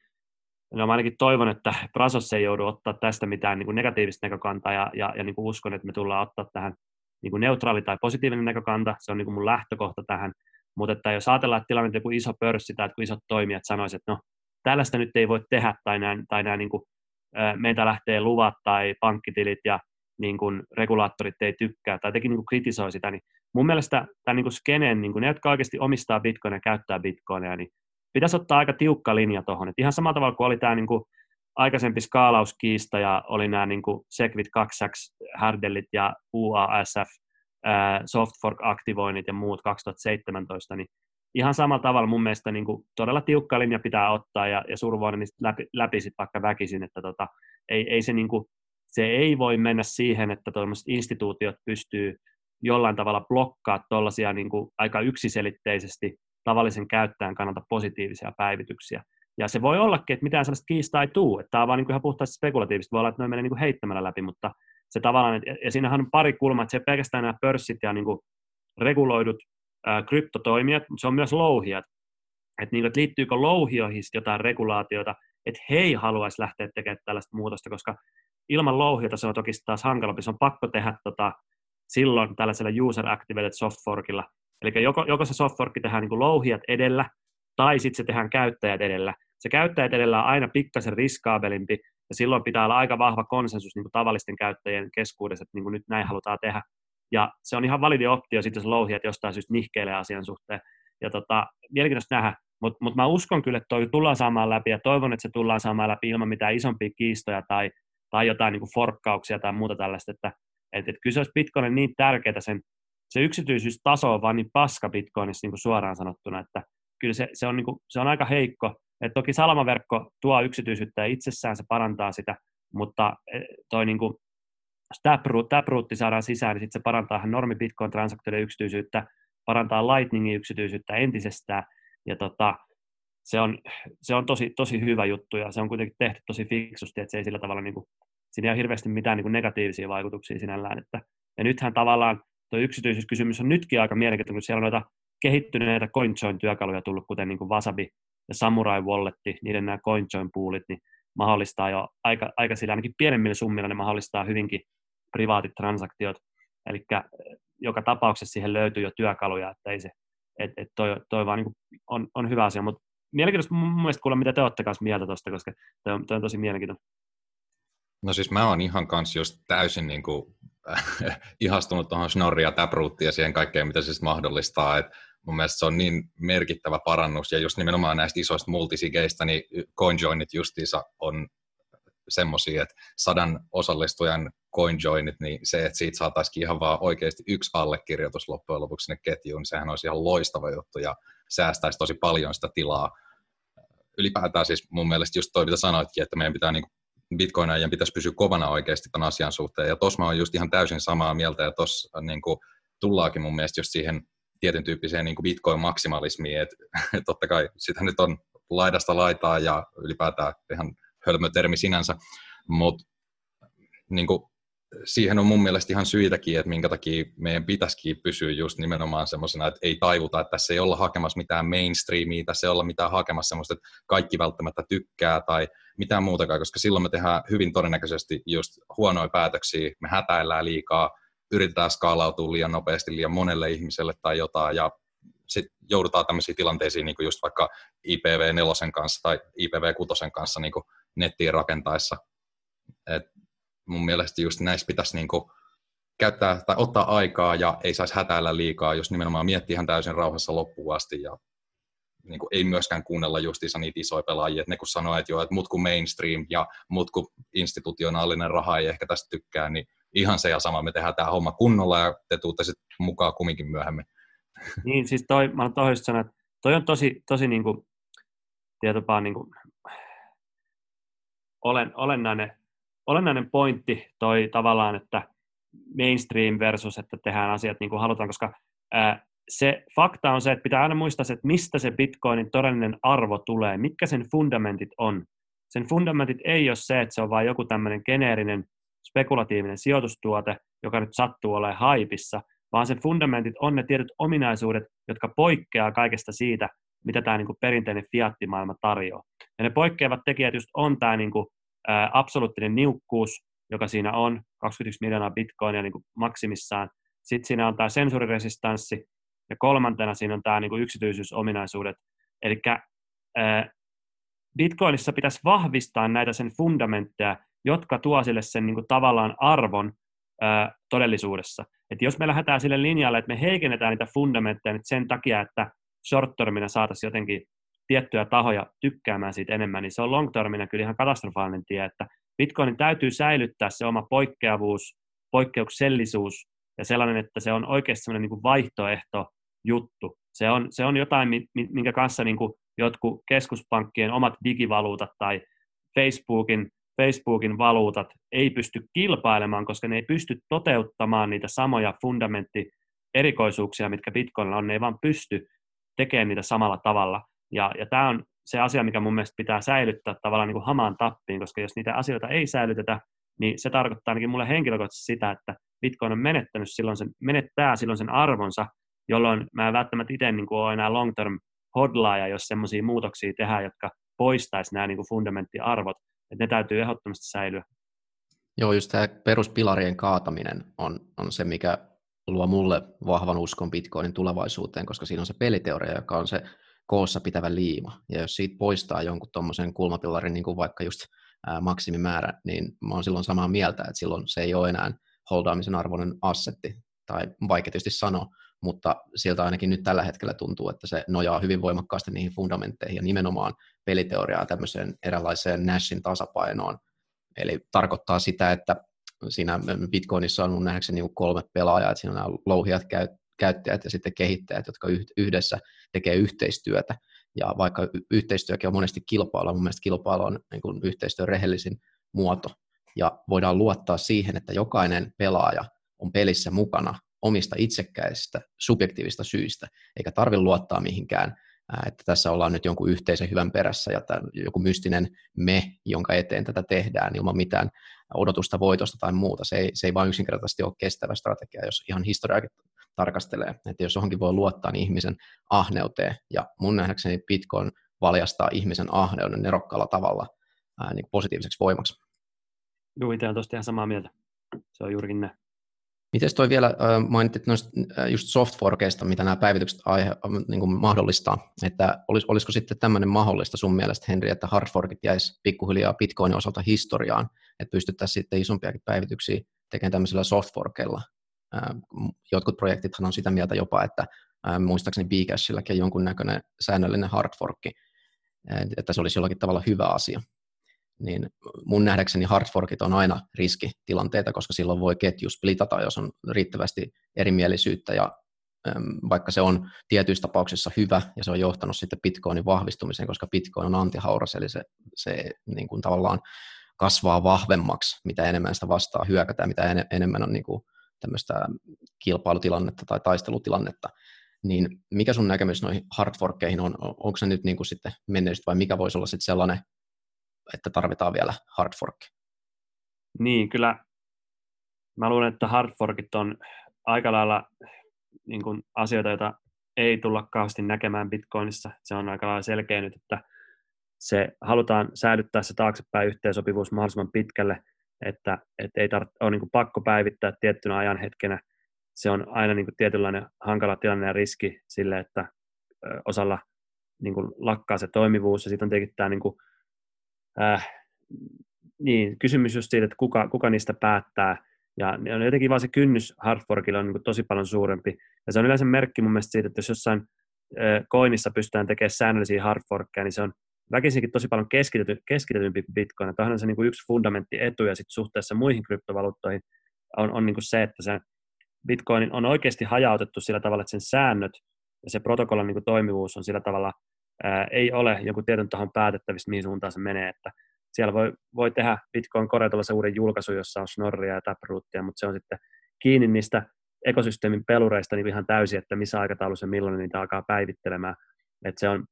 Speaker 3: no mä ainakin toivon, että (laughs) Brasos ei joudu ottaa tästä mitään niin kuin negatiivista näkökantaa ja, ja, ja niin kuin uskon, että me tullaan ottaa tähän niin kuin neutraali tai positiivinen näkökanta, se on niin kuin mun lähtökohta tähän, mutta että jos ajatellaan, että tilanne joku iso pörssi tai joku isot toimijat sanoisivat, että no tällaista nyt ei voi tehdä tai nämä, tai nämä niin kuin, meitä lähtee luvat tai pankkitilit ja niin kuin regulaattorit ei tykkää tai teki niin kuin kritisoi sitä, niin mun mielestä tämän niin kuin skenen, niin kuin ne, jotka oikeasti omistaa bitcoinia ja käyttää bitcoinia, niin pitäisi ottaa aika tiukka linja tuohon. Ihan samalla tavalla kuin oli tämä niin kuin aikaisempi skaalauskiista ja oli nämä niin kuin Segwit 2X härdellit ja UASF Softfork-aktivoinnit ja muut 2017, niin ihan samalla tavalla mun mielestä niin kuin todella tiukka linja pitää ottaa ja, ja survoida niistä läpi, läpi sit vaikka väkisin, että tota, ei, ei se, niin kuin, se ei voi mennä siihen, että tuollaiset instituutiot pystyy jollain tavalla blokkaa tuollaisia niin kuin aika yksiselitteisesti tavallisen käyttäjän kannalta positiivisia päivityksiä. Ja se voi ollakin, että mitään sellaista kiistaa ei tule, että tämä on vaan niin kuin ihan puhtaasti spekulatiivista, voi olla, että ne menee niin kuin heittämällä läpi, mutta se tavallaan, ja siinähän on pari kulmaa, että se pelkästään nämä pörssit ja niin kuin reguloidut ää, kryptotoimijat, mutta se on myös louhijat. Että, niin, että liittyykö louhioihin jotain regulaatiota, että he ei haluaisi lähteä tekemään tällaista muutosta, koska ilman louhiota se on toki taas hankalampi. Se on pakko tehdä tota, silloin tällaisella user activated softforkilla. Eli joko, joko se softforkki tehdään niin louhijat edellä, tai sitten se tehdään käyttäjät edellä. Se käyttäjät edellä on aina pikkasen riskaabelimpi, ja silloin pitää olla aika vahva konsensus niin kuin tavallisten käyttäjien keskuudessa, että niin kuin nyt näin halutaan tehdä. Ja se on ihan validi optio sitten, jos louhijat jostain syystä nihkeilee asian suhteen. Ja tota, mielenkiintoista nähdä, mutta mut mä uskon kyllä, että toi tullaan saamaan läpi, ja toivon, että se tullaan saamaan läpi ilman mitään isompia kiistoja tai, tai jotain niin kuin forkkauksia tai muuta tällaista, että et, et kyllä se olisi Bitcoinin niin tärkeää, sen, se yksityisyystaso on vaan niin paska Bitcoinissa niin kuin suoraan sanottuna, että kyllä se, se, on, niin kuin, se on aika heikko, et toki salamaverkko tuo yksityisyyttä ja itsessään se parantaa sitä, mutta e, toi niin kuin Taproot, Taprootti saadaan sisään, niin sitten se parantaa normi Bitcoin-transaktioiden yksityisyyttä, parantaa Lightningin yksityisyyttä entisestään, ja tota, se on, se on tosi, tosi hyvä juttu, ja se on kuitenkin tehty tosi fiksusti, että se ei sillä tavalla, niin kuin, siinä ei ole hirveästi mitään niin kuin negatiivisia vaikutuksia sinällään, että, ja nythän tavallaan tuo yksityisyyskysymys on nytkin aika mielenkiintoinen, kun siellä on noita kehittyneitä CoinJoin-työkaluja tullut, kuten niin kuin Wasabi ja Samurai Walletti, niiden nämä CoinJoin-poolit, niin mahdollistaa jo aika, aika sillä ainakin pienemmillä summilla, ne mahdollistaa hyvinkin privaatit transaktiot, eli joka tapauksessa siihen löytyy jo työkaluja, että ei se, et, et toi, toi vaan niin on, on, hyvä asia, mutta mielenkiintoista mun mielestä kuulla, mitä te olette kanssa mieltä tuosta, koska toi on, toi on tosi mielenkiintoinen.
Speaker 2: No siis mä oon ihan kanssa just täysin niin kuin, (laughs) ihastunut tuohon Snorri ja Taproottiin ja siihen kaikkeen, mitä se sitten mahdollistaa. Et mun mielestä se on niin merkittävä parannus, ja just nimenomaan näistä isoista multisigeistä, niin CoinJoinit justiinsa on semmoisia, että sadan osallistujan CoinJoinit, niin se, että siitä saataisiin ihan vaan oikeasti yksi allekirjoitus loppujen lopuksi sinne ketjuun, niin sehän olisi ihan loistava juttu ja säästäisi tosi paljon sitä tilaa. Ylipäätään siis mun mielestä just toi, mitä sanoitkin, että meidän pitää niin bitcoinajien pitäisi pysyä kovana oikeasti tämän asian suhteen. Ja tuossa mä oon just ihan täysin samaa mieltä, ja tuossa niin tullaakin mun mielestä just siihen tietyn tyyppiseen niin bitcoin-maksimalismiin, että et (laughs) totta kai sitä nyt on laidasta laitaa ja ylipäätään ihan hölmö termi sinänsä, mutta niin siihen on mun mielestä ihan syitäkin, että minkä takia meidän pitäisikin pysyä just nimenomaan semmoisena, että ei taivuta, että tässä ei olla hakemassa mitään mainstreamia, tässä ei olla mitään hakemassa semmoista, että kaikki välttämättä tykkää tai mitään muutakaan, koska silloin me tehdään hyvin todennäköisesti just huonoja päätöksiä, me hätäillään liikaa, yritetään skaalautua liian nopeasti liian monelle ihmiselle tai jotain, ja sitten joudutaan tämmöisiin tilanteisiin, niin kuin just vaikka IPv4 kanssa tai IPv6 kanssa niin kuin nettiin rakentaessa. Et mun mielestä just näissä pitäisi niin kuin käyttää tai ottaa aikaa ja ei saisi hätäillä liikaa, jos nimenomaan miettii ihan täysin rauhassa loppuun asti ja niin kuin ei myöskään kuunnella justiinsa niitä isoja pelaajia, että ne kun sanoo, että joo, että mut kun mainstream ja mut kun institutionaalinen raha ei ehkä tästä tykkää, niin ihan se ja sama, me tehdään tämä homma kunnolla ja te tuutte sitten mukaan kumminkin myöhemmin.
Speaker 3: Niin, siis toi, mä olen sanoa, että toi on tosi, tosi niin kuin, tietopaa niin kuin, olen, olennainen, olennainen pointti toi tavallaan, että mainstream versus, että tehdään asiat niin kuin halutaan, koska ää, se fakta on se, että pitää aina muistaa se, että mistä se bitcoinin todellinen arvo tulee, mitkä sen fundamentit on. Sen fundamentit ei ole se, että se on vain joku tämmöinen geneerinen spekulatiivinen sijoitustuote, joka nyt sattuu olemaan haipissa, vaan sen fundamentit on ne tietyt ominaisuudet, jotka poikkeaa kaikesta siitä, mitä tämä niin kuin perinteinen fiattimaailma tarjoaa. Ja ne poikkeavat tekijät just on tämä niin kuin, ä, absoluuttinen niukkuus, joka siinä on, 21 miljoonaa bitcoinia niin kuin maksimissaan. sitten siinä on tämä sensuuriresistanssi, ja kolmantena siinä on tämä niin kuin yksityisyysominaisuudet. Eli Bitcoinissa pitäisi vahvistaa näitä sen fundamentteja, jotka tuo sille sen niin kuin tavallaan arvon ää, todellisuudessa. Et jos me lähdetään sille linjalle, että me heikennetään niitä fundamentteja nyt sen takia, että short-termina saataisiin jotenkin tiettyjä tahoja tykkäämään siitä enemmän, niin se on long-termina kyllä ihan katastrofaalinen tie, että Bitcoinin täytyy säilyttää se oma poikkeavuus, poikkeuksellisuus ja sellainen, että se on oikeasti sellainen niin vaihtoehto juttu. Se on, se on jotain, minkä kanssa niin kuin jotkut keskuspankkien omat digivaluutat tai Facebookin, Facebookin valuutat ei pysty kilpailemaan, koska ne ei pysty toteuttamaan niitä samoja fundamenttierikoisuuksia, mitkä Bitcoinilla on, ne ei vaan pysty tekemään niitä samalla tavalla. Ja, ja tämä on se asia, mikä mun mielestä pitää säilyttää tavallaan niin kuin hamaan tappiin, koska jos niitä asioita ei säilytetä, niin se tarkoittaa ainakin mulle henkilökohtaisesti sitä, että Bitcoin on menettänyt silloin sen, menettää silloin sen arvonsa, jolloin mä en välttämättä itse niin kuin ole enää long term hodlaaja, jos semmoisia muutoksia tehdään, jotka poistaisi nämä niin kuin fundamenttiarvot, että ne täytyy ehdottomasti säilyä.
Speaker 1: Joo, just tämä peruspilarien kaataminen on, on se, mikä luo mulle vahvan uskon Bitcoinin tulevaisuuteen, koska siinä on se peliteoria, joka on se koossa pitävä liima. Ja jos siitä poistaa jonkun tuommoisen kulmapilarin, niin kuin vaikka just ää, maksimimäärä, niin mä oon silloin samaa mieltä, että silloin se ei ole enää holdaamisen arvoinen assetti, tai vaikea tietysti sanoa, mutta sieltä ainakin nyt tällä hetkellä tuntuu, että se nojaa hyvin voimakkaasti niihin fundamentteihin ja nimenomaan peliteoriaa tämmöiseen eräänlaiseen Nashin tasapainoon. Eli tarkoittaa sitä, että siinä Bitcoinissa on mun nähdäkseni niin kolme pelaajaa, että siinä on nämä louhijat, käyttäjät ja sitten kehittäjät, jotka yhdessä tekee yhteistyötä. Ja vaikka yhteistyökin on monesti kilpailua, mun mielestä kilpailu on niin kuin yhteistyön rehellisin muoto. Ja voidaan luottaa siihen, että jokainen pelaaja on pelissä mukana omista itsekkäistä subjektiivista syistä, eikä tarvitse luottaa mihinkään, että tässä ollaan nyt jonkun yhteisen hyvän perässä ja tämän, joku mystinen me, jonka eteen tätä tehdään ilman mitään odotusta voitosta tai muuta. Se ei, se ei vain yksinkertaisesti ole kestävä strategia, jos ihan historiaakin tarkastelee. Että jos johonkin voi luottaa, niin ihmisen ahneuteen. Ja mun nähdäkseni Bitcoin valjastaa ihmisen ahneuden nerokkaalla tavalla ää, niin positiiviseksi voimaksi.
Speaker 3: Joo, itse olen ihan samaa mieltä. Se on juurikin näin.
Speaker 1: Miten toi vielä mainitsit noista just softforkeista, mitä nämä päivitykset aihe, niin kuin mahdollistaa, että olis, olisiko sitten tämmöinen mahdollista sun mielestä, Henri, että hardforkit jäisi pikkuhiljaa Bitcoinin osalta historiaan, että pystyttäisiin sitten isompiakin päivityksiä tekemään tämmöisellä softforkeilla. Jotkut projektithan on sitä mieltä jopa, että muistaakseni Bcashillakin on jonkunnäköinen säännöllinen hardforkki, että se olisi jollakin tavalla hyvä asia niin mun nähdäkseni hardforkit on aina riskitilanteita, koska silloin voi ketju splitata, jos on riittävästi erimielisyyttä ja vaikka se on tietyissä tapauksissa hyvä ja se on johtanut sitten Bitcoinin vahvistumiseen, koska Bitcoin on antihauras, eli se, se niin kuin tavallaan kasvaa vahvemmaksi, mitä enemmän sitä vastaa hyökätään, mitä en, enemmän on niin kuin tämmöistä kilpailutilannetta tai taistelutilannetta. Niin mikä sun näkemys noihin hardforkkeihin on? Onko se nyt niin kuin sitten menneistä vai mikä voisi olla sitten sellainen että tarvitaan vielä hard fork.
Speaker 3: Niin, kyllä mä luulen, että hard forkit on aika lailla niin kuin asioita, joita ei tulla kauheasti näkemään Bitcoinissa. Se on aika lailla selkeä nyt, että se halutaan säilyttää se taaksepäin yhteensopivuus mahdollisimman pitkälle, että, että ei tar- ole niin kuin pakko päivittää tiettynä ajan hetkenä. Se on aina niin kuin tietynlainen hankala tilanne ja riski sille, että osalla niin kuin lakkaa se toimivuus ja sitten on tietenkin tämä niin kuin äh, niin, kysymys just siitä, että kuka, kuka niistä päättää. Ja on jotenkin vaan se kynnys hardforkilla on niin tosi paljon suurempi. Ja se on yleensä merkki mun mielestä siitä, että jos jossain äh, koinissa pystytään tekemään säännöllisiä hardforkkeja, niin se on väkisinkin tosi paljon keskitety, keskitetympi Bitcoin. Tämä on se niin kuin yksi fundamentti etu ja sitten suhteessa muihin kryptovaluuttoihin on, on niin kuin se, että se Bitcoin on oikeasti hajautettu sillä tavalla, että sen säännöt ja se protokollan niin kuin toimivuus on sillä tavalla ää, ei ole joku tietyn tahon päätettävissä, mihin suuntaan se menee, että siellä voi, voi tehdä Bitcoin Core uuden julkaisu, jossa on Snorria ja Taprootia, mutta se on sitten kiinni niistä ekosysteemin pelureista niin ihan täysin, että missä aikataulussa ja milloin niitä alkaa päivittelemään. Et se on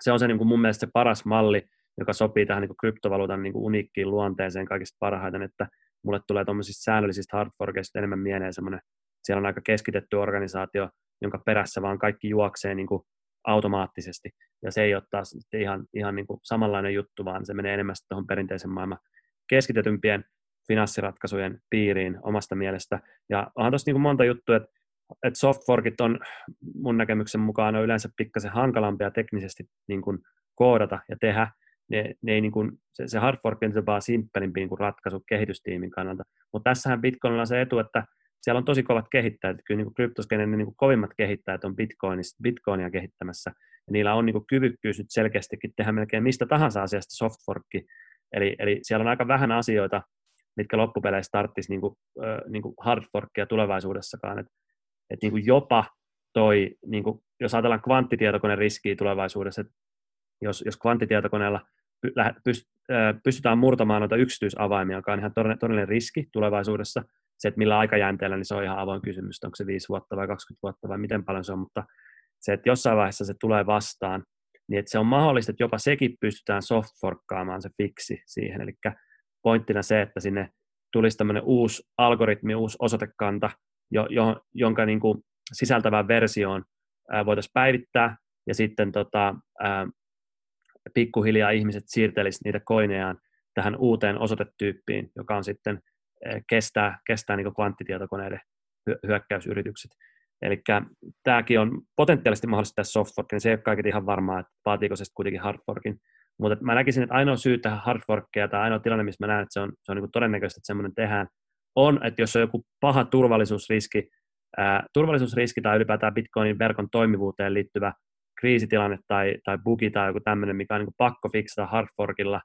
Speaker 3: se, on se niin kuin mun mielestä se paras malli, joka sopii tähän niin kuin kryptovaluutan niin kuin uniikkiin luonteeseen kaikista parhaiten, että mulle tulee tuommoisista säännöllisistä hardforkeista enemmän mieleen semmoinen, siellä on aika keskitetty organisaatio, jonka perässä vaan kaikki juoksee niin kuin automaattisesti. Ja se ei ole taas ihan, ihan niin kuin samanlainen juttu, vaan se menee enemmän tuohon perinteisen maailman keskitetympien finanssiratkaisujen piiriin omasta mielestä. Ja onhan tuossa niin monta juttua, että, että softforkit on mun näkemyksen mukaan on yleensä pikkasen hankalampia teknisesti niin kuin koodata ja tehdä. Ne, ne ei niin kuin, se, se hard fork on vaan simppelimpi niin kuin ratkaisu kehitystiimin kannalta. Mutta tässähän Bitcoinilla on se etu, että siellä on tosi kovat kehittäjät. Kyllä niin kryptoskenen ne niin kuin kovimmat kehittäjät on Bitcoinia kehittämässä. Ja niillä on niin kuin kyvykkyys nyt selkeästikin tehdä melkein mistä tahansa asiasta softforkki. Eli, eli siellä on aika vähän asioita, mitkä loppupeleissä tarttisi niin kuin, niin kuin hardforkia tulevaisuudessakaan. Et, et niin kuin jopa toi, niin kuin, jos ajatellaan kvanttitietokoneen riskiä tulevaisuudessa, että jos, jos kvanttitietokoneella pystytään murtamaan noita yksityisavaimia, joka on ihan todellinen riski tulevaisuudessa, se, että millä aikajänteellä, niin se on ihan avoin kysymys, onko se 5 vuotta vai 20 vuotta vai miten paljon se on, mutta se, että jossain vaiheessa se tulee vastaan, niin että se on mahdollista, että jopa sekin pystytään softforkkaamaan se fiksi siihen, eli pointtina se, että sinne tulisi tämmöinen uusi algoritmi, uusi osoitekanta, jo, jo, jonka niin kuin sisältävään versioon voitaisiin päivittää, ja sitten tota, ää, pikkuhiljaa ihmiset siirtelisivät niitä koinejaan tähän uuteen osoitetyyppiin, joka on sitten kestää, kestää niin kvanttitietokoneiden hyökkäysyritykset. Eli tämäkin on potentiaalisesti mahdollista tässä softforkin, niin se ei ole kaiketi ihan varmaa, että vaatiiko se kuitenkin hardforkin. Mutta mä näkisin, että ainoa syy tähän hardforkkeja tai ainoa tilanne, missä mä näen, että se on, se on niin todennäköistä, että semmoinen tehdään, on, että jos on joku paha turvallisuusriski, ää, turvallisuusriski tai ylipäätään Bitcoinin verkon toimivuuteen liittyvä kriisitilanne tai, tai bugi tai joku tämmöinen, mikä on niin pakko fiksata hardforkilla,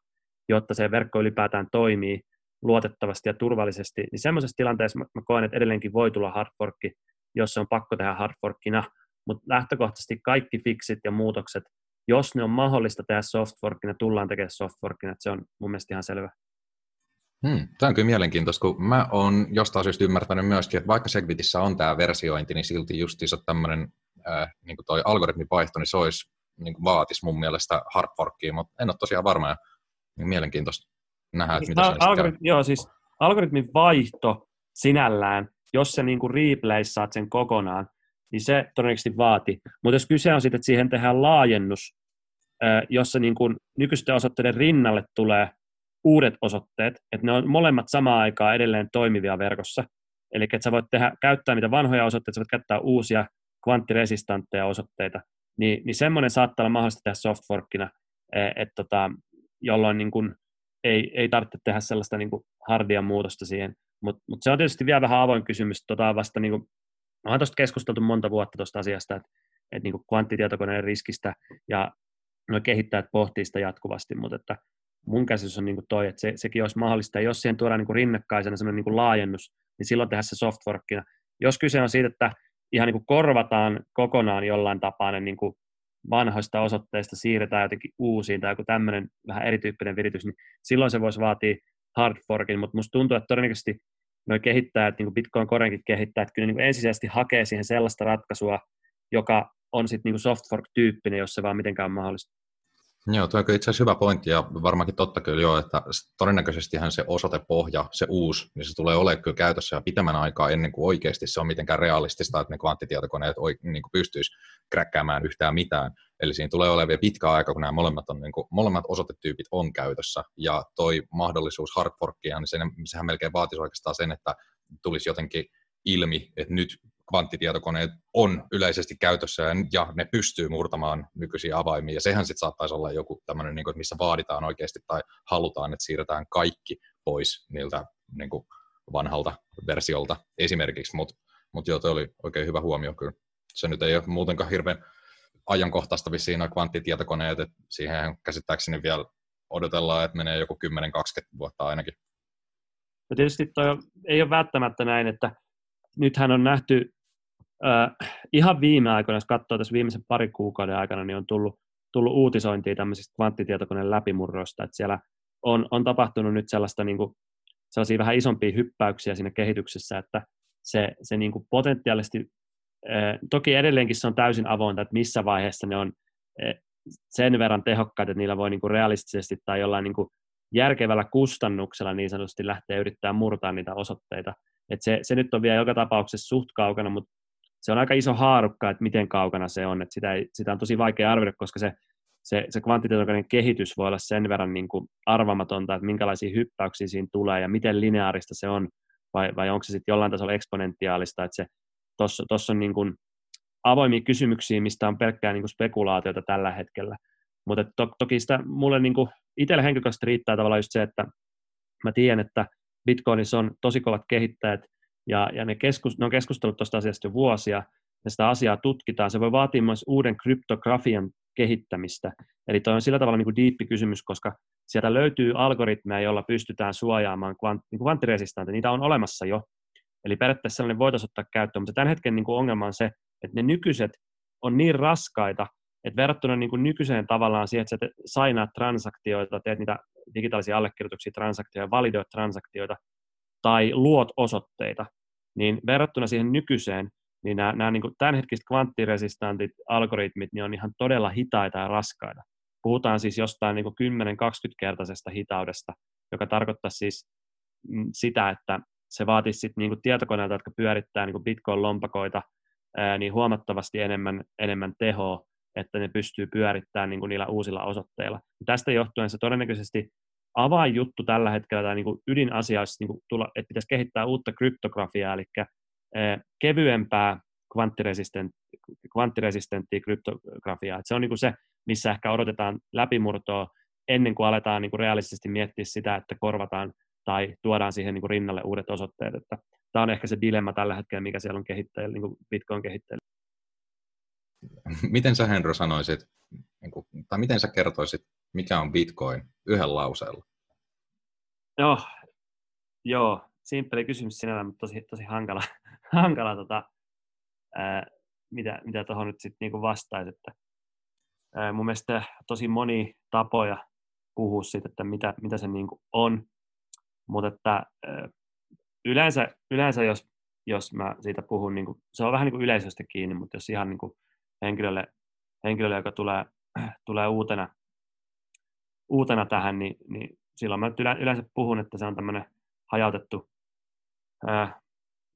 Speaker 3: jotta se verkko ylipäätään toimii luotettavasti ja turvallisesti, niin semmoisessa tilanteessa mä, mä koen, että edelleenkin voi tulla hardforkki, jos se on pakko tehdä hardforkina, mutta lähtökohtaisesti kaikki fixit ja muutokset, jos ne on mahdollista tehdä softforkina, tullaan tekemään softforkina, että se on mun mielestä ihan selvä.
Speaker 2: Hmm, tämä on kyllä mielenkiintoista, kun mä oon jostain syystä ymmärtänyt myöskin, että vaikka Segwitissä on tämä versiointi, niin silti justiinsa tämmöinen äh, niin toi algoritmivaihto, niin se olisi, niin vaatisi mun mielestä hardforkia, mutta en ole tosiaan varma, ja niin mielenkiintoista nähdä, että siis mitä al- algoritmi,
Speaker 3: Joo, siis algoritmin vaihto sinällään, jos se niin replayssaat sen kokonaan, niin se todennäköisesti vaati. Mutta jos kyse on siitä, että siihen tehdään laajennus, jossa niin kuin nykyisten osoitteiden rinnalle tulee uudet osoitteet, että ne on molemmat samaan aikaan edelleen toimivia verkossa. Eli että sä voit tehdä, käyttää niitä vanhoja osoitteita, sä voit käyttää uusia kvanttiresistantteja osoitteita, niin, niin semmoinen saattaa olla mahdollista tehdä softforkina, että tota, jolloin niin kuin ei, ei tarvitse tehdä sellaista niin kuin hardia muutosta siihen. Mutta mut se on tietysti vielä vähän avoin kysymys. Tota vasta niin kuin, olen tuosta keskusteltu monta vuotta tuosta asiasta, että, että niin kvanttitietokoneen riskistä ja no kehittäjät pohtii sitä jatkuvasti, mutta että mun käsitys on niin kuin toi, että se, sekin olisi mahdollista, ja jos siihen tuodaan niin kuin rinnakkaisena sellainen niin kuin laajennus, niin silloin tehdään se softworkina. Jos kyse on siitä, että ihan niin kuin korvataan kokonaan jollain tapaa ne niin kuin vanhoista osoitteista siirretään jotenkin uusiin tai joku tämmöinen vähän erityyppinen viritys, niin silloin se voisi vaatia hard forkin, mutta musta tuntuu, että todennäköisesti nuo kehittäjät, niin kuin Bitcoin Corenkin kehittäjät, kyllä niin ensisijaisesti hakee siihen sellaista ratkaisua, joka on sitten niin soft fork-tyyppinen, jos se vaan mitenkään on mahdollista.
Speaker 2: Joo, tuo on itse asiassa hyvä pointti ja varmaankin totta kyllä jo, että todennäköisestihän se osoitepohja, se uusi, niin se tulee olemaan kyllä käytössä ja pitemmän aikaa ennen kuin oikeasti se on mitenkään realistista, että ne kvanttitietokoneet niin kuin pystyisi kräkkäämään yhtään mitään. Eli siinä tulee olemaan vielä pitkä aika, kun nämä molemmat, on, niin kuin, molemmat osoitetyypit on käytössä ja toi mahdollisuus hardforkia, niin sehän melkein vaatisi oikeastaan sen, että tulisi jotenkin ilmi, että nyt kvanttitietokoneet on yleisesti käytössä ja ne pystyy murtamaan nykyisiä avaimia. Ja sehän sitten saattaisi olla joku tämmöinen, niin missä vaaditaan oikeasti tai halutaan, että siirretään kaikki pois niiltä niin kuin vanhalta versiolta esimerkiksi. Mutta mut joo, toi oli oikein hyvä huomio kyllä. Se nyt ei ole muutenkaan hirveän ajankohtaista vissiin noin kvanttitietokoneet, että siihen käsittääkseni vielä odotellaan, että menee joku 10-20 vuotta ainakin.
Speaker 3: Ja tietysti toi ei ole välttämättä näin, että nythän on nähty äh, ihan viime aikoina, jos katsoo tässä viimeisen parin kuukauden aikana, niin on tullut, tullut uutisointia tämmöisistä kvanttitietokoneen läpimurroista, että siellä on, on tapahtunut nyt sellaista niin kuin, sellaisia vähän isompia hyppäyksiä siinä kehityksessä, että se, se niin kuin potentiaalisesti, toki edelleenkin se on täysin avointa, että missä vaiheessa ne on sen verran tehokkaita, että niillä voi niin kuin realistisesti tai jollain niin kuin järkevällä kustannuksella niin sanotusti lähteä yrittää murtaa niitä osoitteita. Et se, se nyt on vielä joka tapauksessa suht kaukana, mutta se on aika iso haarukka, että miten kaukana se on. Et sitä, ei, sitä on tosi vaikea arvioida, koska se, se, se kvanttitietokoneen kehitys voi olla sen verran niin kuin arvamatonta, että minkälaisia hyppäyksiä siinä tulee ja miten lineaarista se on, vai, vai onko se sitten jollain tasolla eksponentiaalista, että se tuossa on niin kuin avoimia kysymyksiä, mistä on pelkkää niin kuin spekulaatiota tällä hetkellä. Mutta to, toki sitä mulle niin kuin itselle henkilökohtaisesti riittää tavallaan just se, että mä tiedän, että Bitcoinissa on tosi kovat kehittäjät, ja, ja ne, keskus, ne on keskustellut tuosta asiasta jo vuosia, ja sitä asiaa tutkitaan. Se voi vaatia myös uuden kryptografian kehittämistä. Eli tuo on sillä tavalla niin kuin diippi kysymys, koska sieltä löytyy algoritmeja, joilla pystytään suojaamaan kvant, niin kvanttiresistanteja. Niitä on olemassa jo. Eli periaatteessa sellainen voitaisiin ottaa käyttöön, mutta tämän hetken niin kuin ongelma on se, että ne nykyiset on niin raskaita, että verrattuna niin kuin nykyiseen tavallaan siihen, että sä sainaat transaktioita, teet niitä digitaalisia allekirjoituksia, transaktioita, validoit transaktioita tai luot osoitteita, niin verrattuna siihen nykyiseen, niin nämä, nämä niin kuin tämänhetkiset kvanttiresistantit algoritmit niin on ihan todella hitaita ja raskaita. Puhutaan siis jostain niin 10-20-kertaisesta hitaudesta, joka tarkoittaa siis mm, sitä, että se vaatisi sit niin kuin tietokoneilta, jotka pyörittää niin Bitcoin-lompakoita, niin huomattavasti enemmän, enemmän tehoa, että ne pystyy pyörittämään niin niillä uusilla osoitteilla. Tästä johtuen se todennäköisesti avainjuttu tällä hetkellä, tai niin kuin ydinasia olisi, niin kuin tulla, että pitäisi kehittää uutta kryptografiaa, eli kevyempää kvanttiresistenttiä kryptografiaa. Että se on niin kuin se, missä ehkä odotetaan läpimurtoa ennen kuin aletaan niin kuin realistisesti miettiä sitä, että korvataan tai tuodaan siihen niin kuin rinnalle uudet osoitteet. Että tämä on ehkä se dilemma tällä hetkellä, mikä siellä on kehittäjällä, niin kuin Bitcoin-kehittäjällä.
Speaker 2: Miten sä Henro sanoisit, niin kuin, tai miten sä kertoisit, mikä on Bitcoin yhden lauseella?
Speaker 3: Joo, joo simppeli kysymys sinällä, mutta tosi, tosi hankala, (laughs) hankala tota, ää, mitä, mitä nyt sitten niinku vastaisi. Että, ää, mun mielestä tosi moni tapoja puhua siitä, että mitä, mitä se niinku on, mutta että ää, yleensä, yleensä jos, jos mä siitä puhun, niinku, se on vähän niin kuin yleisöstä kiinni, mutta jos ihan niinku henkilölle, henkilölle, joka tulee, (clears throat) tulee uutena, uutena tähän, niin, niin silloin mä yleensä puhun, että se on tämmöinen hajautettu Äh,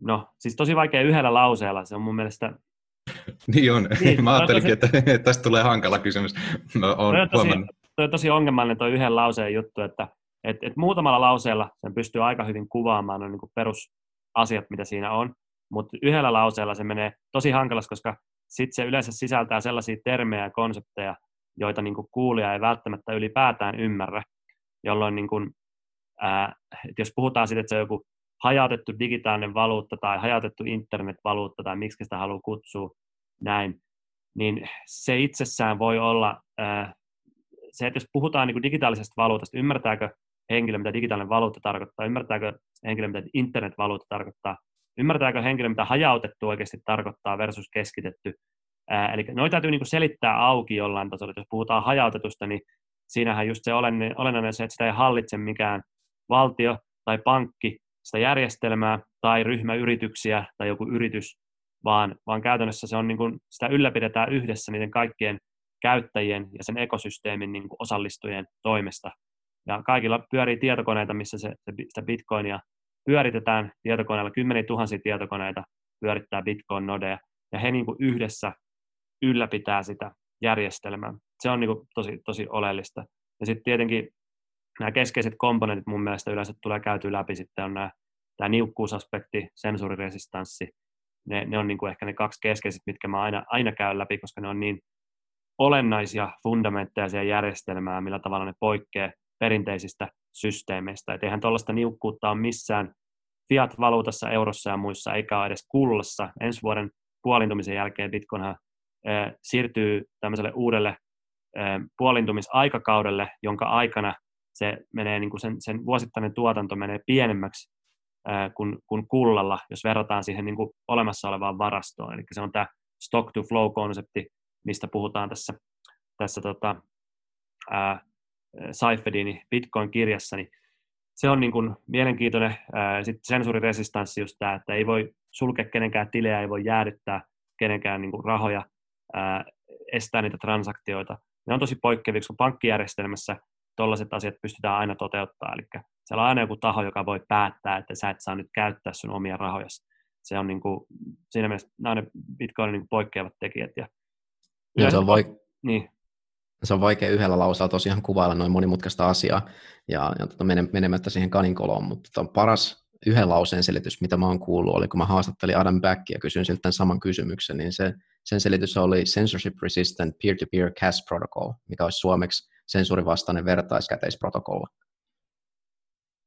Speaker 3: no, siis tosi vaikea yhdellä lauseella, se on mun mielestä...
Speaker 2: niin on, niin, mä ajattelinkin, tosi... että tästä tulee hankala kysymys. Mä oon
Speaker 3: toi, on tosi, toi on tosi ongelmallinen tuo yhden lauseen juttu, että et, et muutamalla lauseella sen pystyy aika hyvin kuvaamaan on niin perusasiat, mitä siinä on, mutta yhdellä lauseella se menee tosi hankalas, koska sitten se yleensä sisältää sellaisia termejä ja konsepteja, joita niin kuulija ei välttämättä ylipäätään ymmärrä, jolloin niin kuin, ää, jos puhutaan siitä, että se on joku hajautettu digitaalinen valuutta tai hajautettu internetvaluutta tai miksi sitä haluaa kutsua näin, niin se itsessään voi olla, se, että jos puhutaan niin kuin digitaalisesta valuutasta, ymmärtääkö henkilö, mitä digitaalinen valuutta tarkoittaa, ymmärtääkö henkilö, mitä internetvaluutta tarkoittaa, ymmärtääkö henkilö, mitä hajautettu oikeasti tarkoittaa versus keskitetty. Eli noita täytyy niin selittää auki jollain tasolla. Jos puhutaan hajautetusta, niin siinähän just se olennainen se, että sitä ei hallitse mikään valtio tai pankki, sitä järjestelmää tai ryhmäyrityksiä tai joku yritys, vaan, vaan käytännössä se on niin kuin, sitä ylläpidetään yhdessä niiden kaikkien käyttäjien ja sen ekosysteemin niin kuin osallistujien toimesta. Ja kaikilla pyörii tietokoneita, missä se, se, sitä bitcoinia pyöritetään tietokoneella, kymmeniä tuhansia tietokoneita pyörittää bitcoin-nodeja, ja he niin kuin yhdessä ylläpitää sitä järjestelmää. Se on niin tosi, tosi oleellista. Ja sitten tietenkin nämä keskeiset komponentit mun mielestä yleensä tulee käyty läpi sitten on nämä, tämä niukkuusaspekti, sensuuriresistanssi, ne, ne on niin kuin ehkä ne kaksi keskeiset, mitkä mä aina, aina käyn läpi, koska ne on niin olennaisia fundamentteja siihen järjestelmään, millä tavalla ne poikkeaa perinteisistä systeemeistä. Et eihän tuollaista niukkuutta ole missään fiat-valuutassa, eurossa ja muissa, eikä ole edes kullassa. Ensi vuoden puolintumisen jälkeen Bitcoinhan siirtyy tämmöiselle uudelle puolintumisaikakaudelle, jonka aikana se menee, niin kuin sen, sen vuosittainen tuotanto menee pienemmäksi ää, kuin, kuin kullalla, jos verrataan siihen niin kuin olemassa olevaan varastoon. Eli se on tämä stock to flow-konsepti, mistä puhutaan tässä, tässä tota, ää, Seifedin Bitcoin-kirjassa, niin se on niin kuin mielenkiintoinen. Sitten sensuuriresistanssi just tämä, että ei voi sulkea kenenkään tilejä, ei voi jäädyttää kenenkään niin kuin rahoja, ää, estää niitä transaktioita. Ne on tosi poikkeavia, kun pankkijärjestelmässä tuollaiset asiat pystytään aina toteuttaa. Eli siellä on aina joku taho, joka voi päättää, että sä et saa nyt käyttää sun omia rahoja. Se on niin kuin, siinä mielessä nämä on ne Bitcoinin niin poikkeavat tekijät. Ja
Speaker 1: ja se on vaik-
Speaker 3: niin.
Speaker 1: Se on vaikea yhdellä lauseella tosiaan kuvailla noin monimutkaista asiaa ja, ja tota, menemättä siihen kaninkoloon, mutta tota, paras yhden lauseen selitys, mitä mä oon kuullut, oli kun mä haastattelin Adam Backia ja kysyin siltä tämän saman kysymyksen, niin se, sen selitys oli Censorship Resistant Peer-to-Peer CAS Protocol, mikä olisi suomeksi sensuurivastainen vertaiskäteisprotokolla.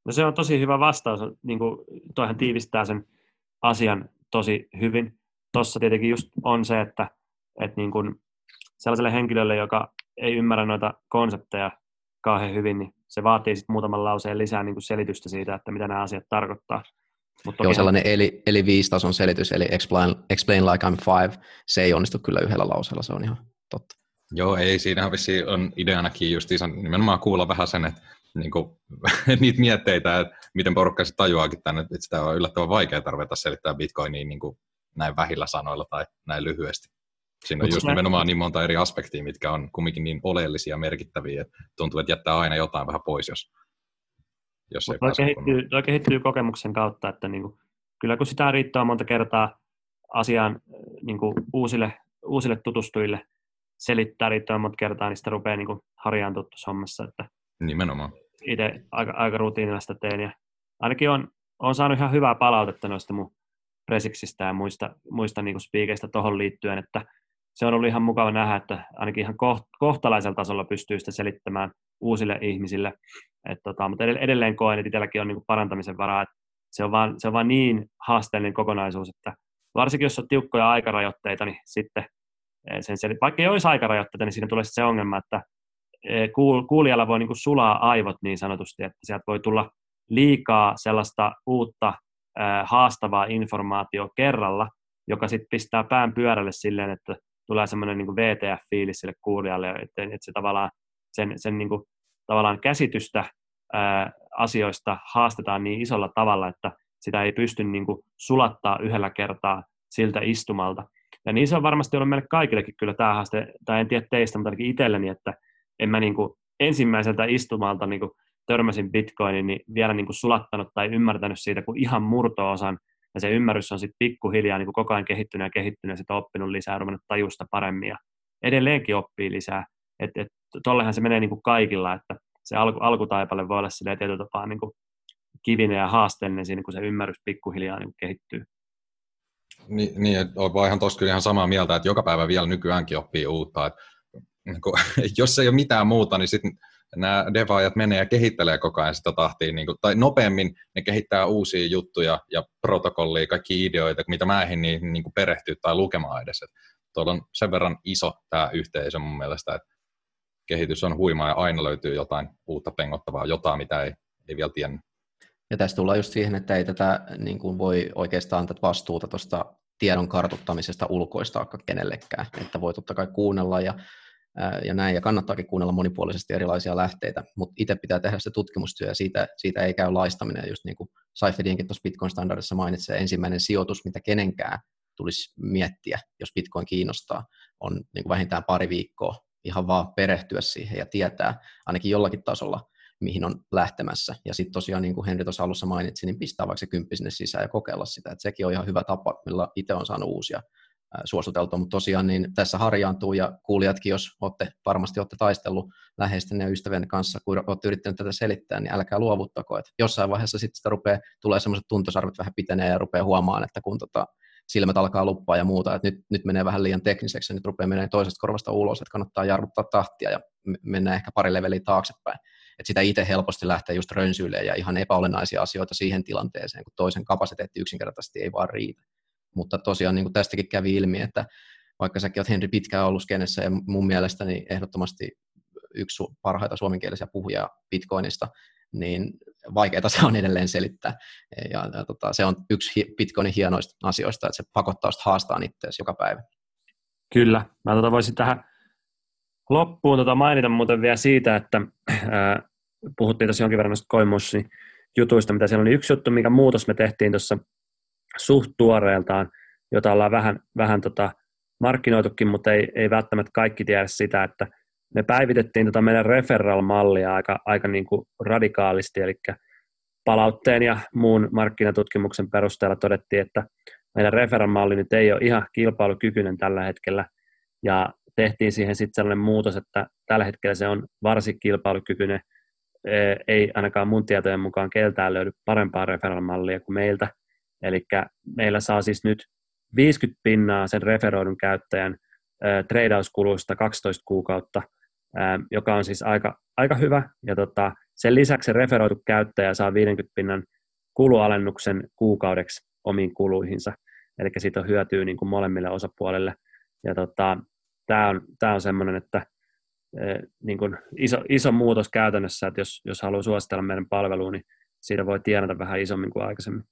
Speaker 3: No se on tosi hyvä vastaus, niin kuin, toihan tiivistää sen asian tosi hyvin. Tuossa tietenkin just on se, että, että niin kuin sellaiselle henkilölle, joka ei ymmärrä noita konsepteja kauhean hyvin, niin se vaatii sitten muutaman lauseen lisää niin kuin selitystä siitä, että mitä nämä asiat tarkoittaa.
Speaker 1: Mutta Joo, sellainen eli, eli viisi-tason selitys, eli explain, explain like I'm five, se ei onnistu kyllä yhdellä lauseella, se on ihan totta.
Speaker 2: Joo, ei, siinä vissi on ideanakin just nimenomaan kuulla vähän sen, että niin kuin, (laughs) niitä mietteitä, että miten porukka se tajuaakin tänne, että sitä on yllättävän vaikea tarvita selittää bitcoiniin niin kuin näin vähillä sanoilla tai näin lyhyesti. Siinä on just nimenomaan niin monta eri aspektia, mitkä on kumminkin niin oleellisia ja merkittäviä, että tuntuu, että jättää aina jotain vähän pois, jos, jos ei
Speaker 3: toi kehittyy, toi kehittyy kokemuksen kautta, että niin kuin, kyllä kun sitä riittää monta kertaa asiaan niin kuin uusille, uusille tutustujille selittää riittävän monta kertaa, niin sitä rupeaa niin harjaantua tuossa hommassa. Että
Speaker 2: Nimenomaan.
Speaker 3: Itse aika, aika rutiinilla sitä teen ja ainakin on, on saanut ihan hyvää palautetta noista mun presiksistä ja muista, muista niin spiikeistä tuohon liittyen, että se on ollut ihan mukava nähdä, että ainakin ihan kohtalaisella tasolla pystyy sitä selittämään uusille ihmisille. Et tota, mutta edelleen koen, että itselläkin on niin parantamisen varaa. Että se, on vaan, se on vaan niin haasteellinen kokonaisuus, että varsinkin jos on tiukkoja aikarajoitteita, niin sitten eh, sen sel- vaikka ei olisi aikarajoitteita, niin siinä tulee se ongelma, että eh, kuulijalla voi niin kuin sulaa aivot niin sanotusti, että sieltä voi tulla liikaa sellaista uutta eh, haastavaa informaatio kerralla, joka sitten pistää pään pyörälle silleen, että tulee semmoinen niin VTF-fiilis sille kuulijalle, että, että se tavallaan sen, sen niin kuin, tavallaan käsitystä ää, asioista haastetaan niin isolla tavalla, että sitä ei pysty niin kuin, sulattaa yhdellä kertaa siltä istumalta. Ja niin se on varmasti ollut meille kaikillekin kyllä tämä haaste, tai en tiedä teistä, mutta ainakin itselleni, että en mä niin kuin, ensimmäiseltä istumalta niin kuin, törmäsin Bitcoinin, niin vielä niin kuin, sulattanut tai ymmärtänyt siitä kuin ihan murto-osan ja se ymmärrys on sitten pikkuhiljaa niin kuin koko ajan kehittynyt ja kehittynyt ja sitä oppinut lisää, ruvennut tajusta paremmin ja edelleenkin oppii lisää. Että et, tollehan se menee niin kuin kaikilla, että se alku, alkutaipale voi olla silleen tietyllä tapaa niin kivinen ja haasteellinen siinä, kun se ymmärrys pikkuhiljaa niin kuin kehittyy.
Speaker 2: Niin, niin olen ihan tuossa kyllä ihan samaa mieltä, että joka päivä vielä nykyäänkin oppii uutta. Että, niin kuin, (laughs) jos ei ole mitään muuta, niin sitten nämä devaajat menee ja kehittelee koko ajan sitä tahtia, niin kuin, tai nopeammin ne kehittää uusia juttuja ja protokollia, kaikki ideoita, mitä mä en niin, niin kuin perehtyä tai lukemaan edes. Et tuolla on sen verran iso tämä yhteisö mun mielestä, että kehitys on huimaa ja aina löytyy jotain uutta pengottavaa, jotain, mitä ei, ei vielä tiennyt.
Speaker 1: Ja tässä tullaan just siihen, että ei tätä niin kuin voi oikeastaan tätä vastuuta tuosta tiedon kartuttamisesta ulkoistaa kenellekään, että voi totta kai kuunnella ja ja näin, ja kannattaakin kuunnella monipuolisesti erilaisia lähteitä, mutta itse pitää tehdä se tutkimustyö, ja siitä, siitä ei käy laistaminen, just niin kuin Seifedinkin tuossa Bitcoin-standardissa mainitsee, ensimmäinen sijoitus, mitä kenenkään tulisi miettiä, jos Bitcoin kiinnostaa, on niin kuin vähintään pari viikkoa ihan vaan perehtyä siihen ja tietää ainakin jollakin tasolla, mihin on lähtemässä. Ja sitten tosiaan, niin kuin Henri tuossa alussa mainitsi, niin pistää vaikka se kymppi sinne sisään ja kokeilla sitä. Et sekin on ihan hyvä tapa, millä itse on saanut uusia suositeltua, mutta tosiaan niin tässä harjaantuu ja kuulijatkin, jos olette, varmasti olette taistellut läheisten ja ystävien kanssa, kun olette yrittäneet tätä selittää, niin älkää luovuttako, että jossain vaiheessa sitten sitä rupeaa, tulee semmoiset tuntosarvet vähän pitenee ja rupeaa huomaan, että kun tota, silmät alkaa luppaa ja muuta, että nyt, nyt menee vähän liian tekniseksi ja nyt rupeaa menee toisesta korvasta ulos, että kannattaa jarruttaa tahtia ja mennä ehkä pari leveliä taaksepäin. Että sitä itse helposti lähtee just rönsyilemään ja ihan epäolennaisia asioita siihen tilanteeseen, kun toisen kapasiteetti yksinkertaisesti ei vaan riitä. Mutta tosiaan niin kuin tästäkin kävi ilmi, että vaikka säkin olet Henri pitkään ollut skenessä ja mun mielestäni ehdottomasti yksi parhaita suomenkielisiä puhujia Bitcoinista, niin vaikeaa se on edelleen selittää. Ja, ja tota, se on yksi Bitcoinin hienoista asioista, että se pakottaa haastaa itseäsi joka päivä.
Speaker 3: Kyllä. Mä tota voisin tähän loppuun tota mainita muuten vielä siitä, että ää, puhuttiin tässä jonkin verran noista jutuista, mitä siellä oli. Yksi juttu, mikä muutos me tehtiin tuossa suht tuoreeltaan, jota ollaan vähän, vähän tota markkinoitukin, mutta ei, ei välttämättä kaikki tiedä sitä, että me päivitettiin tota meidän referral-mallia aika, aika niin kuin radikaalisti, eli palautteen ja muun markkinatutkimuksen perusteella todettiin, että meidän referral-malli nyt ei ole ihan kilpailukykyinen tällä hetkellä, ja tehtiin siihen sitten sellainen muutos, että tällä hetkellä se on varsin kilpailukykyinen. Ei ainakaan mun tietojen mukaan keltään löydy parempaa referral-mallia kuin meiltä. Eli meillä saa siis nyt 50 pinnaa sen referoidun käyttäjän treidauskuluista 12 kuukautta, joka on siis aika, aika hyvä. Ja tota, sen lisäksi se referoitu käyttäjä saa 50 pinnan kulualennuksen kuukaudeksi omiin kuluihinsa. Eli siitä on hyötyä niin kuin molemmille osapuolille. Ja tota, tämä on, tää on semmoinen, että niin kuin iso, iso muutos käytännössä, että jos, jos haluaa suositella meidän palveluun, niin siitä voi tienata vähän isommin kuin aikaisemmin.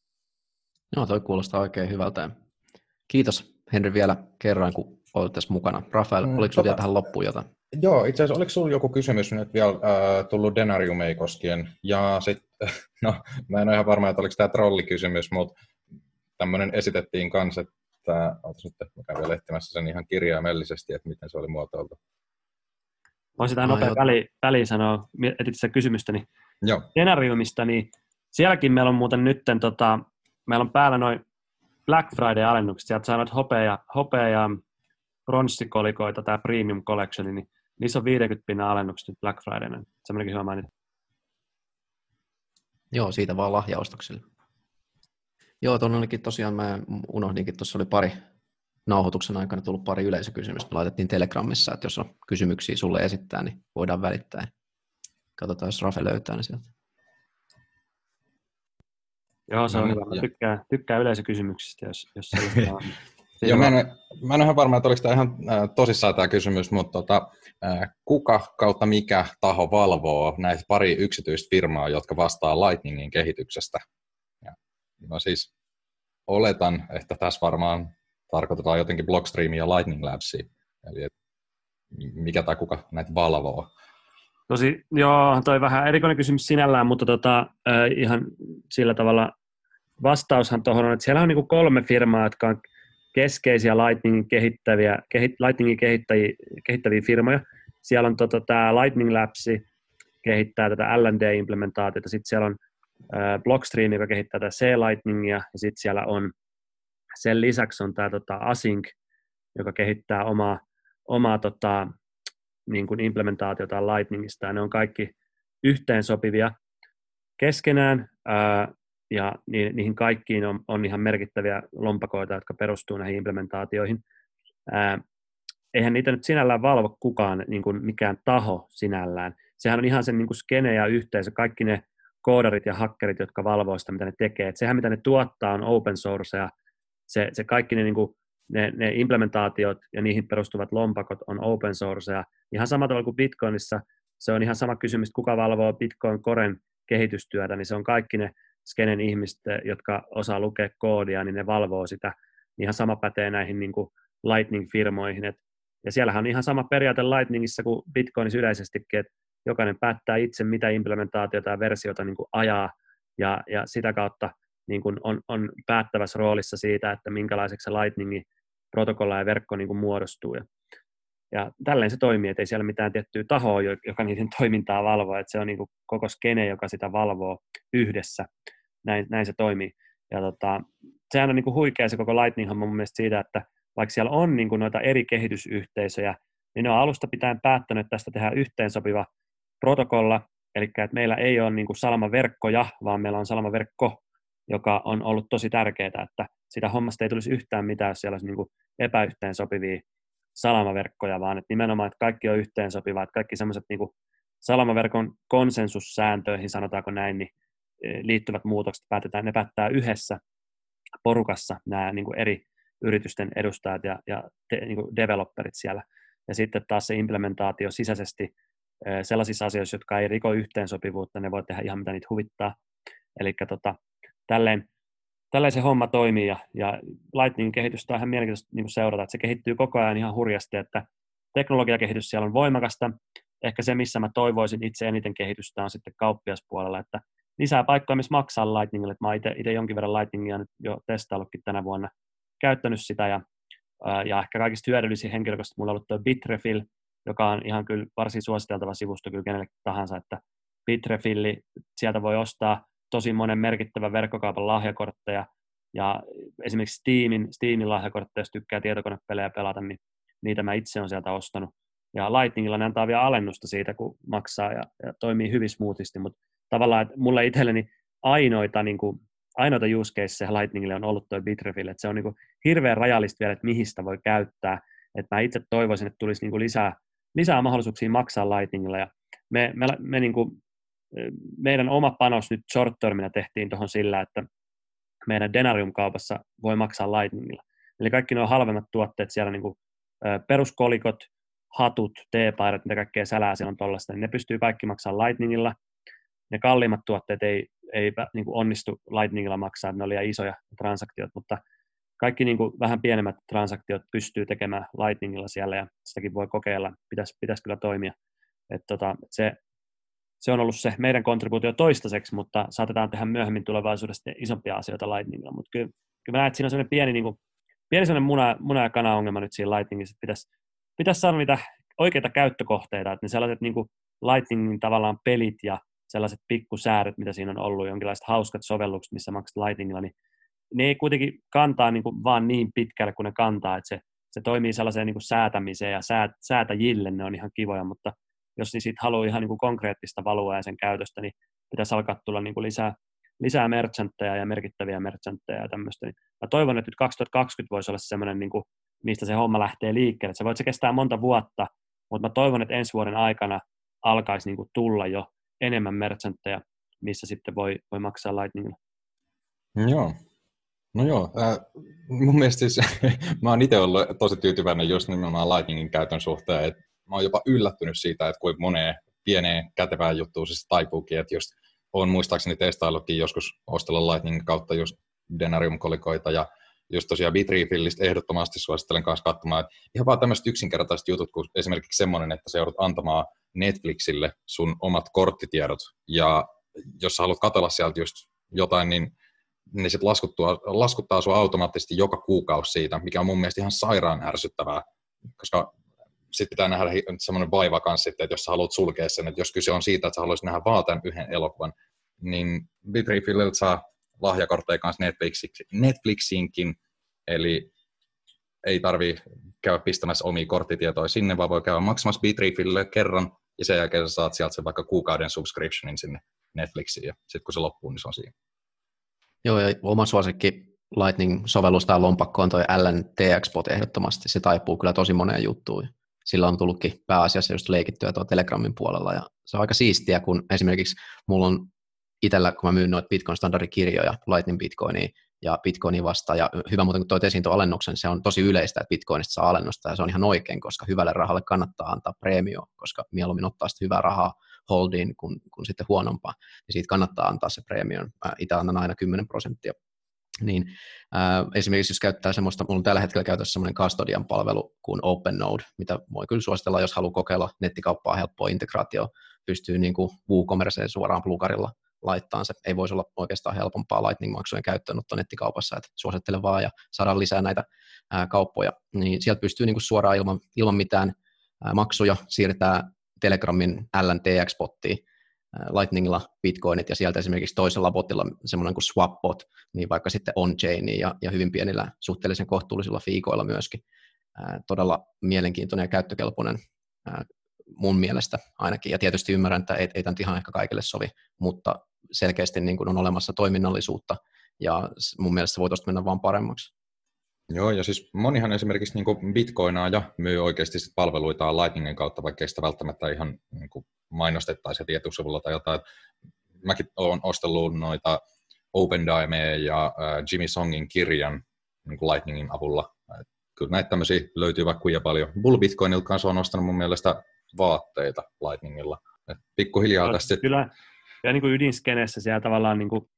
Speaker 1: Joo, toi kuulostaa oikein hyvältä. Kiitos Henri vielä kerran, kun olet tässä mukana. Rafael, mm, oliko sinulla tota, vielä tähän loppuun jotain?
Speaker 2: Joo, itse asiassa oliko sinulla joku kysymys nyt vielä äh, tullut Denariumei koskien? Ja sitten, (laughs) no mä en ole ihan varma, että oliko tämä trollikysymys, mutta tämmöinen esitettiin kanssa, että ootas nyt, mä käyn vielä etsimässä sen ihan kirjaimellisesti, että miten se oli muotoiltu.
Speaker 3: Voisin tähän nopea väli, väliin sanoa, etit sitä kysymystä, niin Joo. Denariumista, niin sielläkin meillä on muuten nytten, tota, meillä on päällä noin Black Friday-alennukset, sieltä saa hopea, hopea ja pronssikolikoita, tämä Premium Collection, niin niissä on 50 pinnan alennukset nyt Black Fridayna. Semmoinenkin hyvä mainita.
Speaker 1: Joo, siitä vaan lahjaostoksille. Joo, tuon olikin tosiaan, mä unohdinkin, tuossa oli pari nauhoituksen aikana tullut pari yleisökysymystä. Me laitettiin Telegramissa, että jos on kysymyksiä sulle esittää, niin voidaan välittää. Katsotaan, jos Rafe löytää ne sieltä.
Speaker 3: Joo, se on no, hyvä. Mä tykkään, tykkään yleisökysymyksistä, jos, jos
Speaker 2: on. (laughs) Joo, mä, en, mä en ole ihan varma, että oliko tämä ihan äh, tosissaan tämä kysymys, mutta tota, äh, kuka kautta mikä taho valvoo näitä pari yksityistä firmaa, jotka vastaa Lightningin kehityksestä? Ja, no siis oletan, että tässä varmaan tarkoitetaan jotenkin Blockstreamia ja Lightning Labsia. Eli et, mikä tai kuka näitä valvoo?
Speaker 3: Tosi, joo, toi vähän erikoinen kysymys sinällään, mutta tota, ihan sillä tavalla vastaushan tuohon on, että siellä on niin kolme firmaa, jotka on keskeisiä Lightningin, kehittäviä, kehit, Lightningin kehittäviä, kehittäviä firmoja. Siellä on tota, tämä Lightning Labs, kehittää tätä L&D-implementaatiota, sitten siellä on äh, Blockstream, joka kehittää tätä C-Lightningia, ja sitten siellä on sen lisäksi on tämä tota, Async, joka kehittää omaa, omaa tota, niin kuin implementaatiota Lightningista, ja ne on kaikki yhteensopivia keskenään, ää, ja niihin kaikkiin on, on ihan merkittäviä lompakoita, jotka perustuu näihin implementaatioihin. Ää, eihän niitä nyt sinällään valvo kukaan, niin kuin mikään taho sinällään. Sehän on ihan sen niin kuin skene ja yhteisö, kaikki ne koodarit ja hakkerit, jotka valvoo sitä, mitä ne tekee. Et sehän, mitä ne tuottaa, on open source ja se, se kaikki ne, niin kuin, ne, ne implementaatiot ja niihin perustuvat lompakot on open source ja ihan samalla tavalla kuin Bitcoinissa, se on ihan sama kysymys, kuka valvoo Bitcoin Coren kehitystyötä, niin se on kaikki ne skenen ihmiset, jotka osaa lukea koodia, niin ne valvoo sitä. Ihan sama pätee näihin niin kuin Lightning-firmoihin. Et, ja siellähän on ihan sama periaate Lightningissa kuin Bitcoinissa yleisestikin, että jokainen päättää itse, mitä implementaatiota ja versiota niin kuin ajaa, ja, ja sitä kautta niin kuin on, on päättävässä roolissa siitä, että minkälaiseksi se Lightningin protokolla ja verkko niin kuin muodostuu. Ja, ja tälleen se toimii, että ei siellä mitään tiettyä tahoa, joka niiden (laughs) toimintaa valvoo, että se on niin kuin koko skene, joka sitä valvoo yhdessä. Näin, näin se toimii. Ja tota, sehän on niin kuin huikea se koko Lightning-homma mun mielestä siitä, että vaikka siellä on niin kuin noita eri kehitysyhteisöjä, niin ne on alusta pitäen päättänyt, että tästä tehdään yhteensopiva protokolla, eli että meillä ei ole niin kuin salamaverkkoja, vaan meillä on salamaverkko, joka on ollut tosi tärkeää, että sitä hommasta ei tulisi yhtään mitään, jos siellä olisi niin kuin epäyhteensopivia salamaverkkoja, vaan että nimenomaan, että kaikki on yhteensopivaa, että kaikki semmoiset niin salamaverkon konsensussääntöihin, sanotaanko näin, niin e, liittyvät muutokset päätetään, ne päättää yhdessä porukassa nämä niin eri yritysten edustajat ja, ja te, niin developerit siellä. Ja sitten taas se implementaatio sisäisesti e, sellaisissa asioissa, jotka ei riko yhteensopivuutta, ne voi tehdä ihan mitä niitä huvittaa. Eli tota, tälleen tälleen se homma toimii ja, ja Lightningin kehitystä on ihan mielenkiintoista niin seurata, että se kehittyy koko ajan ihan hurjasti, että teknologiakehitys siellä on voimakasta. Ehkä se, missä mä toivoisin itse eniten kehitystä on sitten kauppiaspuolella, että lisää paikkoja, missä maksaa Lightningille. Mä oon itse jonkin verran Lightningia nyt jo testaillutkin tänä vuonna, käyttänyt sitä ja, ja ehkä kaikista hyödyllisin henkilökohtaisesti mulla on ollut tuo Bitrefill, joka on ihan kyllä varsin suositeltava sivusto kyllä kenelle tahansa, että Bitrefilli, sieltä voi ostaa tosi monen merkittävän verkkokaupan lahjakortteja, ja esimerkiksi Steamin, Steamin lahjakortteja, jos tykkää tietokonepelejä pelata, niin niitä mä itse olen sieltä ostanut. ja Lightningilla ne antaa vielä alennusta siitä, kun maksaa ja, ja toimii hyvin smoothisti, mutta tavallaan, että mulle itselleni ainoita, niin kuin, ainoita use caseja Lightningille on ollut tuo Bitrefill, että se on niin kuin, hirveän rajallista vielä, että mihin sitä voi käyttää, että mä itse toivoisin, että tulisi niin kuin, lisää, lisää mahdollisuuksia maksaa Lightningilla, ja me, me, me niin kuin, meidän oma panos nyt short termina tehtiin tuohon sillä, että meidän Denarium-kaupassa voi maksaa Lightningilla. Eli kaikki nuo halvemmat tuotteet siellä, niin kuin, peruskolikot, hatut, teepaidat, mitä kaikkea sälää siellä on tuollaista, niin ne pystyy kaikki maksamaan Lightningilla. Ne kalliimmat tuotteet ei, ei niin kuin onnistu Lightningilla maksaa, ne oli liian isoja transaktiot, mutta kaikki niin kuin vähän pienemmät transaktiot pystyy tekemään Lightningilla siellä ja sitäkin voi kokeilla, pitäisi, pitäisi kyllä toimia. Et tota, se, se on ollut se meidän kontribuutio toistaiseksi, mutta saatetaan tehdä myöhemmin tulevaisuudessa isompia asioita Lightningilla, mutta kyllä, kyllä mä näen, että siinä on sellainen pieni, niin kuin, pieni sellainen muna, muna- ja kana-ongelma nyt siinä Lightningissa, että pitäisi, pitäisi saada niitä oikeita käyttökohteita, että ne sellaiset niin kuin Lightningin tavallaan pelit ja sellaiset pikkusäädöt, mitä siinä on ollut, jonkinlaiset hauskat sovellukset, missä maksat Lightningilla, niin ne ei kuitenkin kantaa niin kuin vaan niin pitkälle kuin ne kantaa, että se, se toimii sellaiseen niin kuin säätämiseen ja säät, säätäjille ne on ihan kivoja, mutta jos niin siitä haluaa ihan niin kuin konkreettista valua ja sen käytöstä, niin pitäisi alkaa tulla niin kuin lisää, lisää merchantteja ja merkittäviä merchantteja ja tämmöistä. Niin mä toivon, että nyt 2020 voisi olla semmoinen, niin kuin, mistä se homma lähtee liikkeelle. Se voi se kestää monta vuotta, mutta mä toivon, että ensi vuoden aikana alkaisi niin kuin tulla jo enemmän merchantteja, missä sitten voi, voi maksaa Lightningilla.
Speaker 2: Joo. No joo, äh, mun mielestä siis, (laughs) mä oon itse ollut tosi tyytyväinen just nimenomaan Lightningin käytön suhteen, että mä oon jopa yllättynyt siitä, että kuinka moneen pieneen kätevään juttuun se taipuukin, että just on muistaakseni testaillutkin joskus ostella Lightningin kautta just Denarium-kolikoita ja just tosiaan Bitreefillistä ehdottomasti suosittelen kanssa katsomaan, että ihan vaan tämmöiset yksinkertaiset jutut, kuin esimerkiksi semmoinen, että se joudut antamaan Netflixille sun omat korttitiedot, ja jos sä haluat katsella sieltä just jotain, niin ne laskuttaa, laskuttaa sua automaattisesti joka kuukausi siitä, mikä on mun mielestä ihan sairaan ärsyttävää, koska sitten pitää nähdä semmoinen vaiva kanssa, että jos sä haluat sulkea sen, että jos kyse on siitä, että sä haluaisit nähdä vaan tämän yhden elokuvan, niin Bitreefilliltä saa lahjakortteja kanssa Netflixiksi, Netflixiinkin, eli ei tarvi käydä pistämässä omia korttitietoja sinne, vaan voi käydä maksamassa Bitreefille kerran, ja sen jälkeen sä saat sieltä sen vaikka kuukauden subscriptionin sinne Netflixiin, ja sitten kun se loppuu, niin se on siinä.
Speaker 1: Joo, ja oma suosikki Lightning-sovellus tai lompakko on toi LNTX-bot ehdottomasti. Se taipuu kyllä tosi moneen juttuun. Sillä on tullutkin pääasiassa just leikittyä tuo Telegramin puolella. Ja se on aika siistiä, kun esimerkiksi mulla on itsellä, kun mä myyn noita Bitcoin-standardikirjoja, Lightning Bitcoinia ja Bitcoinia vastaan, ja hyvä muuten, kun toit esiin tuon alennuksen, se on tosi yleistä, että Bitcoinista saa alennusta, ja se on ihan oikein, koska hyvälle rahalle kannattaa antaa preemio, koska mieluummin ottaa sitä hyvää rahaa holdiin kuin, kuin sitten huonompaa, ja siitä kannattaa antaa se preemion. Mä itse annan aina 10 prosenttia. Niin, äh, esimerkiksi jos käyttää semmoista, mulla on tällä hetkellä käytössä semmoinen custodian palvelu kuin OpenNode, mitä voi kyllä suositella, jos haluaa kokeilla nettikauppaa, helppoa integraatio, pystyy niin kuin WooCommerceen suoraan plugarilla laittaa se. Ei voisi olla oikeastaan helpompaa Lightning-maksujen käyttöönotto nettikaupassa, että suosittelen vaan ja saadaan lisää näitä ää, kauppoja. Niin sieltä pystyy niin kuin suoraan ilman, ilman mitään ää, maksuja siirtää Telegramin LNTX-pottiin Lightningilla bitcoinit ja sieltä esimerkiksi toisella botilla semmoinen kuin Swapbot, niin vaikka sitten on chain ja, ja hyvin pienillä suhteellisen kohtuullisilla fiikoilla myöskin. Ää, todella mielenkiintoinen ja käyttökelpoinen ää, mun mielestä ainakin, ja tietysti ymmärrän, että ei, ei tämä ihan ehkä kaikille sovi, mutta selkeästi niin kuin on olemassa toiminnallisuutta, ja mun mielestä se voi tuosta mennä vaan paremmaksi.
Speaker 2: Joo, ja siis monihan esimerkiksi niin bitcoinaa ja myy oikeasti palveluitaan Lightningin kautta, vaikka sitä välttämättä ihan niin kuin mainostettaisiin tietusivulla tai jotain. Mäkin olen ostellut noita Open Dime ja äh, Jimmy Songin kirjan niin kuin Lightningin avulla. Et kyllä näitä tämmöisiä löytyy vaikka kuinka paljon. Bull Bitcoinilta kanssa on ostanut mun mielestä vaatteita Lightningilla. Et pikkuhiljaa no, tästä...
Speaker 3: Kyllä, ja niin kuin ydinskenessä siellä tavallaan niin kuin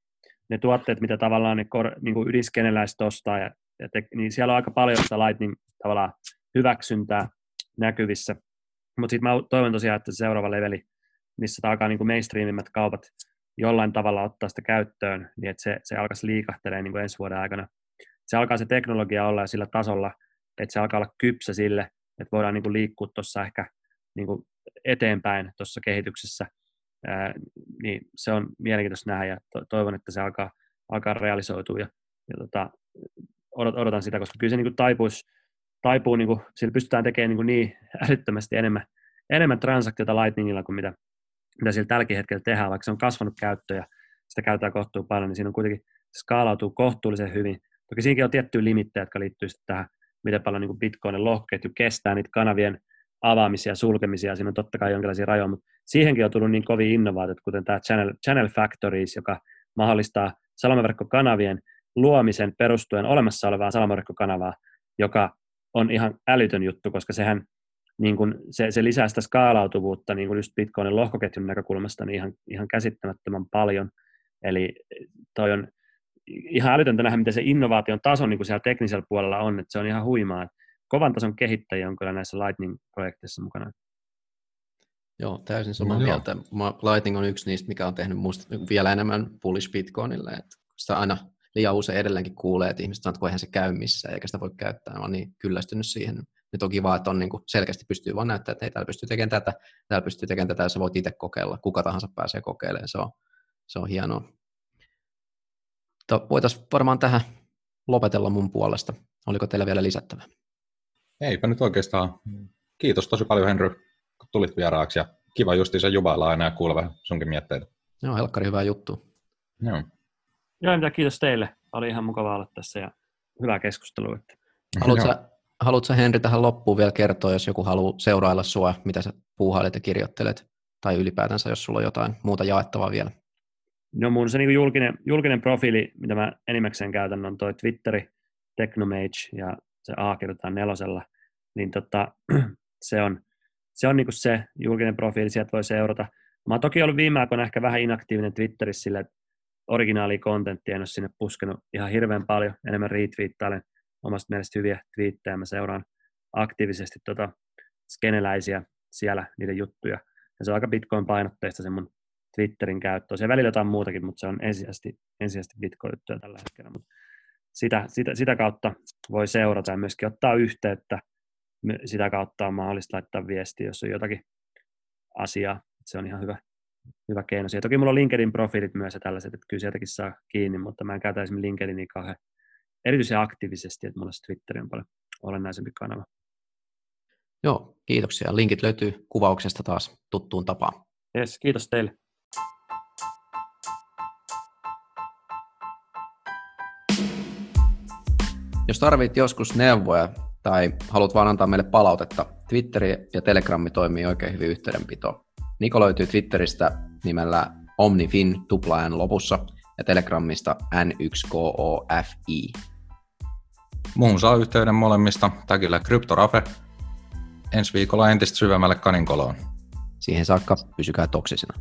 Speaker 3: ne tuotteet, mitä tavallaan ne kor, niin kuin ydinskeneläiset ostaa, ja, ja te, niin siellä on aika paljon sitä Lightning tavallaan hyväksyntää näkyvissä. Mutta sitten mä toivon tosiaan, että se seuraava leveli, missä alkaa niin mainstreamimmat kaupat jollain tavalla ottaa sitä käyttöön, niin että se, se alkaisi liikahtelee niin kuin ensi vuoden aikana. Se alkaa se teknologia olla sillä tasolla, että se alkaa olla kypsä sille, että voidaan niin kuin liikkua tuossa ehkä niin kuin eteenpäin tuossa kehityksessä, ää, niin se on mielenkiintoista nähdä ja to, toivon, että se alkaa, alkaa realisoitua ja, ja tota, odotan sitä, koska kyllä se niin kuin taipuisi, taipuu, niin kuin, sillä pystytään tekemään niin, kuin niin älyttömästi enemmän, enemmän transaktiota Lightningilla kuin mitä, mitä sillä tälläkin hetkellä tehdään, vaikka se on kasvanut käyttö ja sitä käytetään kohtuu paljon, niin siinä on kuitenkin skaalautuu kohtuullisen hyvin. Toki siinäkin on tiettyjä limittejä, jotka liittyy tähän, miten paljon niin Bitcoinin lohkoketju kestää niitä kanavien avaamisia ja sulkemisia, siinä on totta kai jonkinlaisia rajoja, mutta siihenkin on tullut niin kovin innovaatiot, kuten tämä Channel, Channel Factories, joka mahdollistaa salamaverkkokanavien luomisen perustuen olemassa olevaa salamaverkkokanavaa, joka on ihan älytön juttu, koska sehän niin kun se, se lisää sitä skaalautuvuutta niin kun just Bitcoinin lohkoketjun näkökulmasta niin ihan, ihan käsittämättömän paljon. Eli toi on ihan älytöntä nähdä, miten se innovaation taso niin siellä teknisellä puolella on, että se on ihan huimaa. Kovan tason kehittäjiä on kyllä näissä Lightning-projekteissa mukana.
Speaker 1: Joo, täysin samaa no, mieltä. Lightning on yksi niistä, mikä on tehnyt musta vielä enemmän bullish Bitcoinille. Että sitä aina liian usein edelleenkin kuulee, että ihmiset sanoo, että eihän se käy missään, eikä sitä voi käyttää. Mä oon niin kyllästynyt siihen. Nyt on kiva, että on niin kuin selkeästi pystyy vaan näyttämään, että hei, täällä pystyy tekemään tätä, täällä pystyy tekemään tätä, ja sä voit itse kokeilla. Kuka tahansa pääsee kokeilemaan. Se on, se on hienoa. Voitaisiin varmaan tähän lopetella mun puolesta. Oliko teillä vielä lisättävää?
Speaker 2: Eipä nyt oikeastaan. Kiitos tosi paljon Henry, kun tulit vieraaksi ja kiva se juvailla aina ja kuulla vähän sunkin mietteitä.
Speaker 1: Joo, helkkari hyvä juttu.
Speaker 3: Joo. Joo, mitä kiitos teille. Oli ihan mukava olla tässä ja hyvää keskustelua.
Speaker 1: Haluatko, haluatko Henri tähän loppuun vielä kertoa, jos joku haluaa seurailla sua, mitä sä puuhailet ja kirjoittelet, tai ylipäätänsä, jos sulla on jotain muuta jaettavaa vielä?
Speaker 3: No mun se niin julkinen, julkinen profiili, mitä mä enimmäkseen käytän, on toi Twitteri, Technomage, ja se A kirjoitetaan nelosella, niin tota, (clears throat) se on, se, on niin se julkinen profiili, sieltä voi seurata. Mä oon toki ollut viime aikoina ehkä vähän inaktiivinen Twitterissä sille, että originaalia kontenttia en ole sinne puskenut ihan hirveän paljon, enemmän retweettailen omasta mielestä hyviä twiittejä, mä seuraan aktiivisesti tota skeneläisiä siellä, niiden juttuja, ja se on aika Bitcoin-painotteista se mun Twitterin käyttö. Se välillä jotain muutakin, mutta se on ensisijaisesti, ensisijaisesti Bitcoin-juttuja tällä hetkellä. Mutta sitä, sitä, sitä kautta voi seurata ja myöskin ottaa yhteyttä. Sitä kautta on mahdollista laittaa viestiä, jos on jotakin asiaa. Se on ihan hyvä, hyvä keino. Ja toki mulla on LinkedIn-profiilit myös ja tällaiset, että kyllä sieltäkin saa kiinni, mutta mä en käytä esimerkiksi LinkedInia kauhean erityisen aktiivisesti, että mulla se Twitter on paljon olennaisempi kanava.
Speaker 1: Joo, kiitoksia. Linkit löytyy kuvauksesta taas tuttuun tapaan.
Speaker 3: Yes, kiitos teille.
Speaker 1: Jos tarvit joskus neuvoja tai haluat vaan antaa meille palautetta, Twitteri ja Telegrammi toimii oikein hyvin yhteydenpito. Niko löytyy Twitteristä nimellä Omnifin tuplajan lopussa ja Telegramista N1KOFI.
Speaker 2: Muun saa yhteyden molemmista tagillä Kryptorafe. Ensi viikolla entistä syvemmälle kaninkoloon.
Speaker 1: Siihen saakka pysykää toksisina.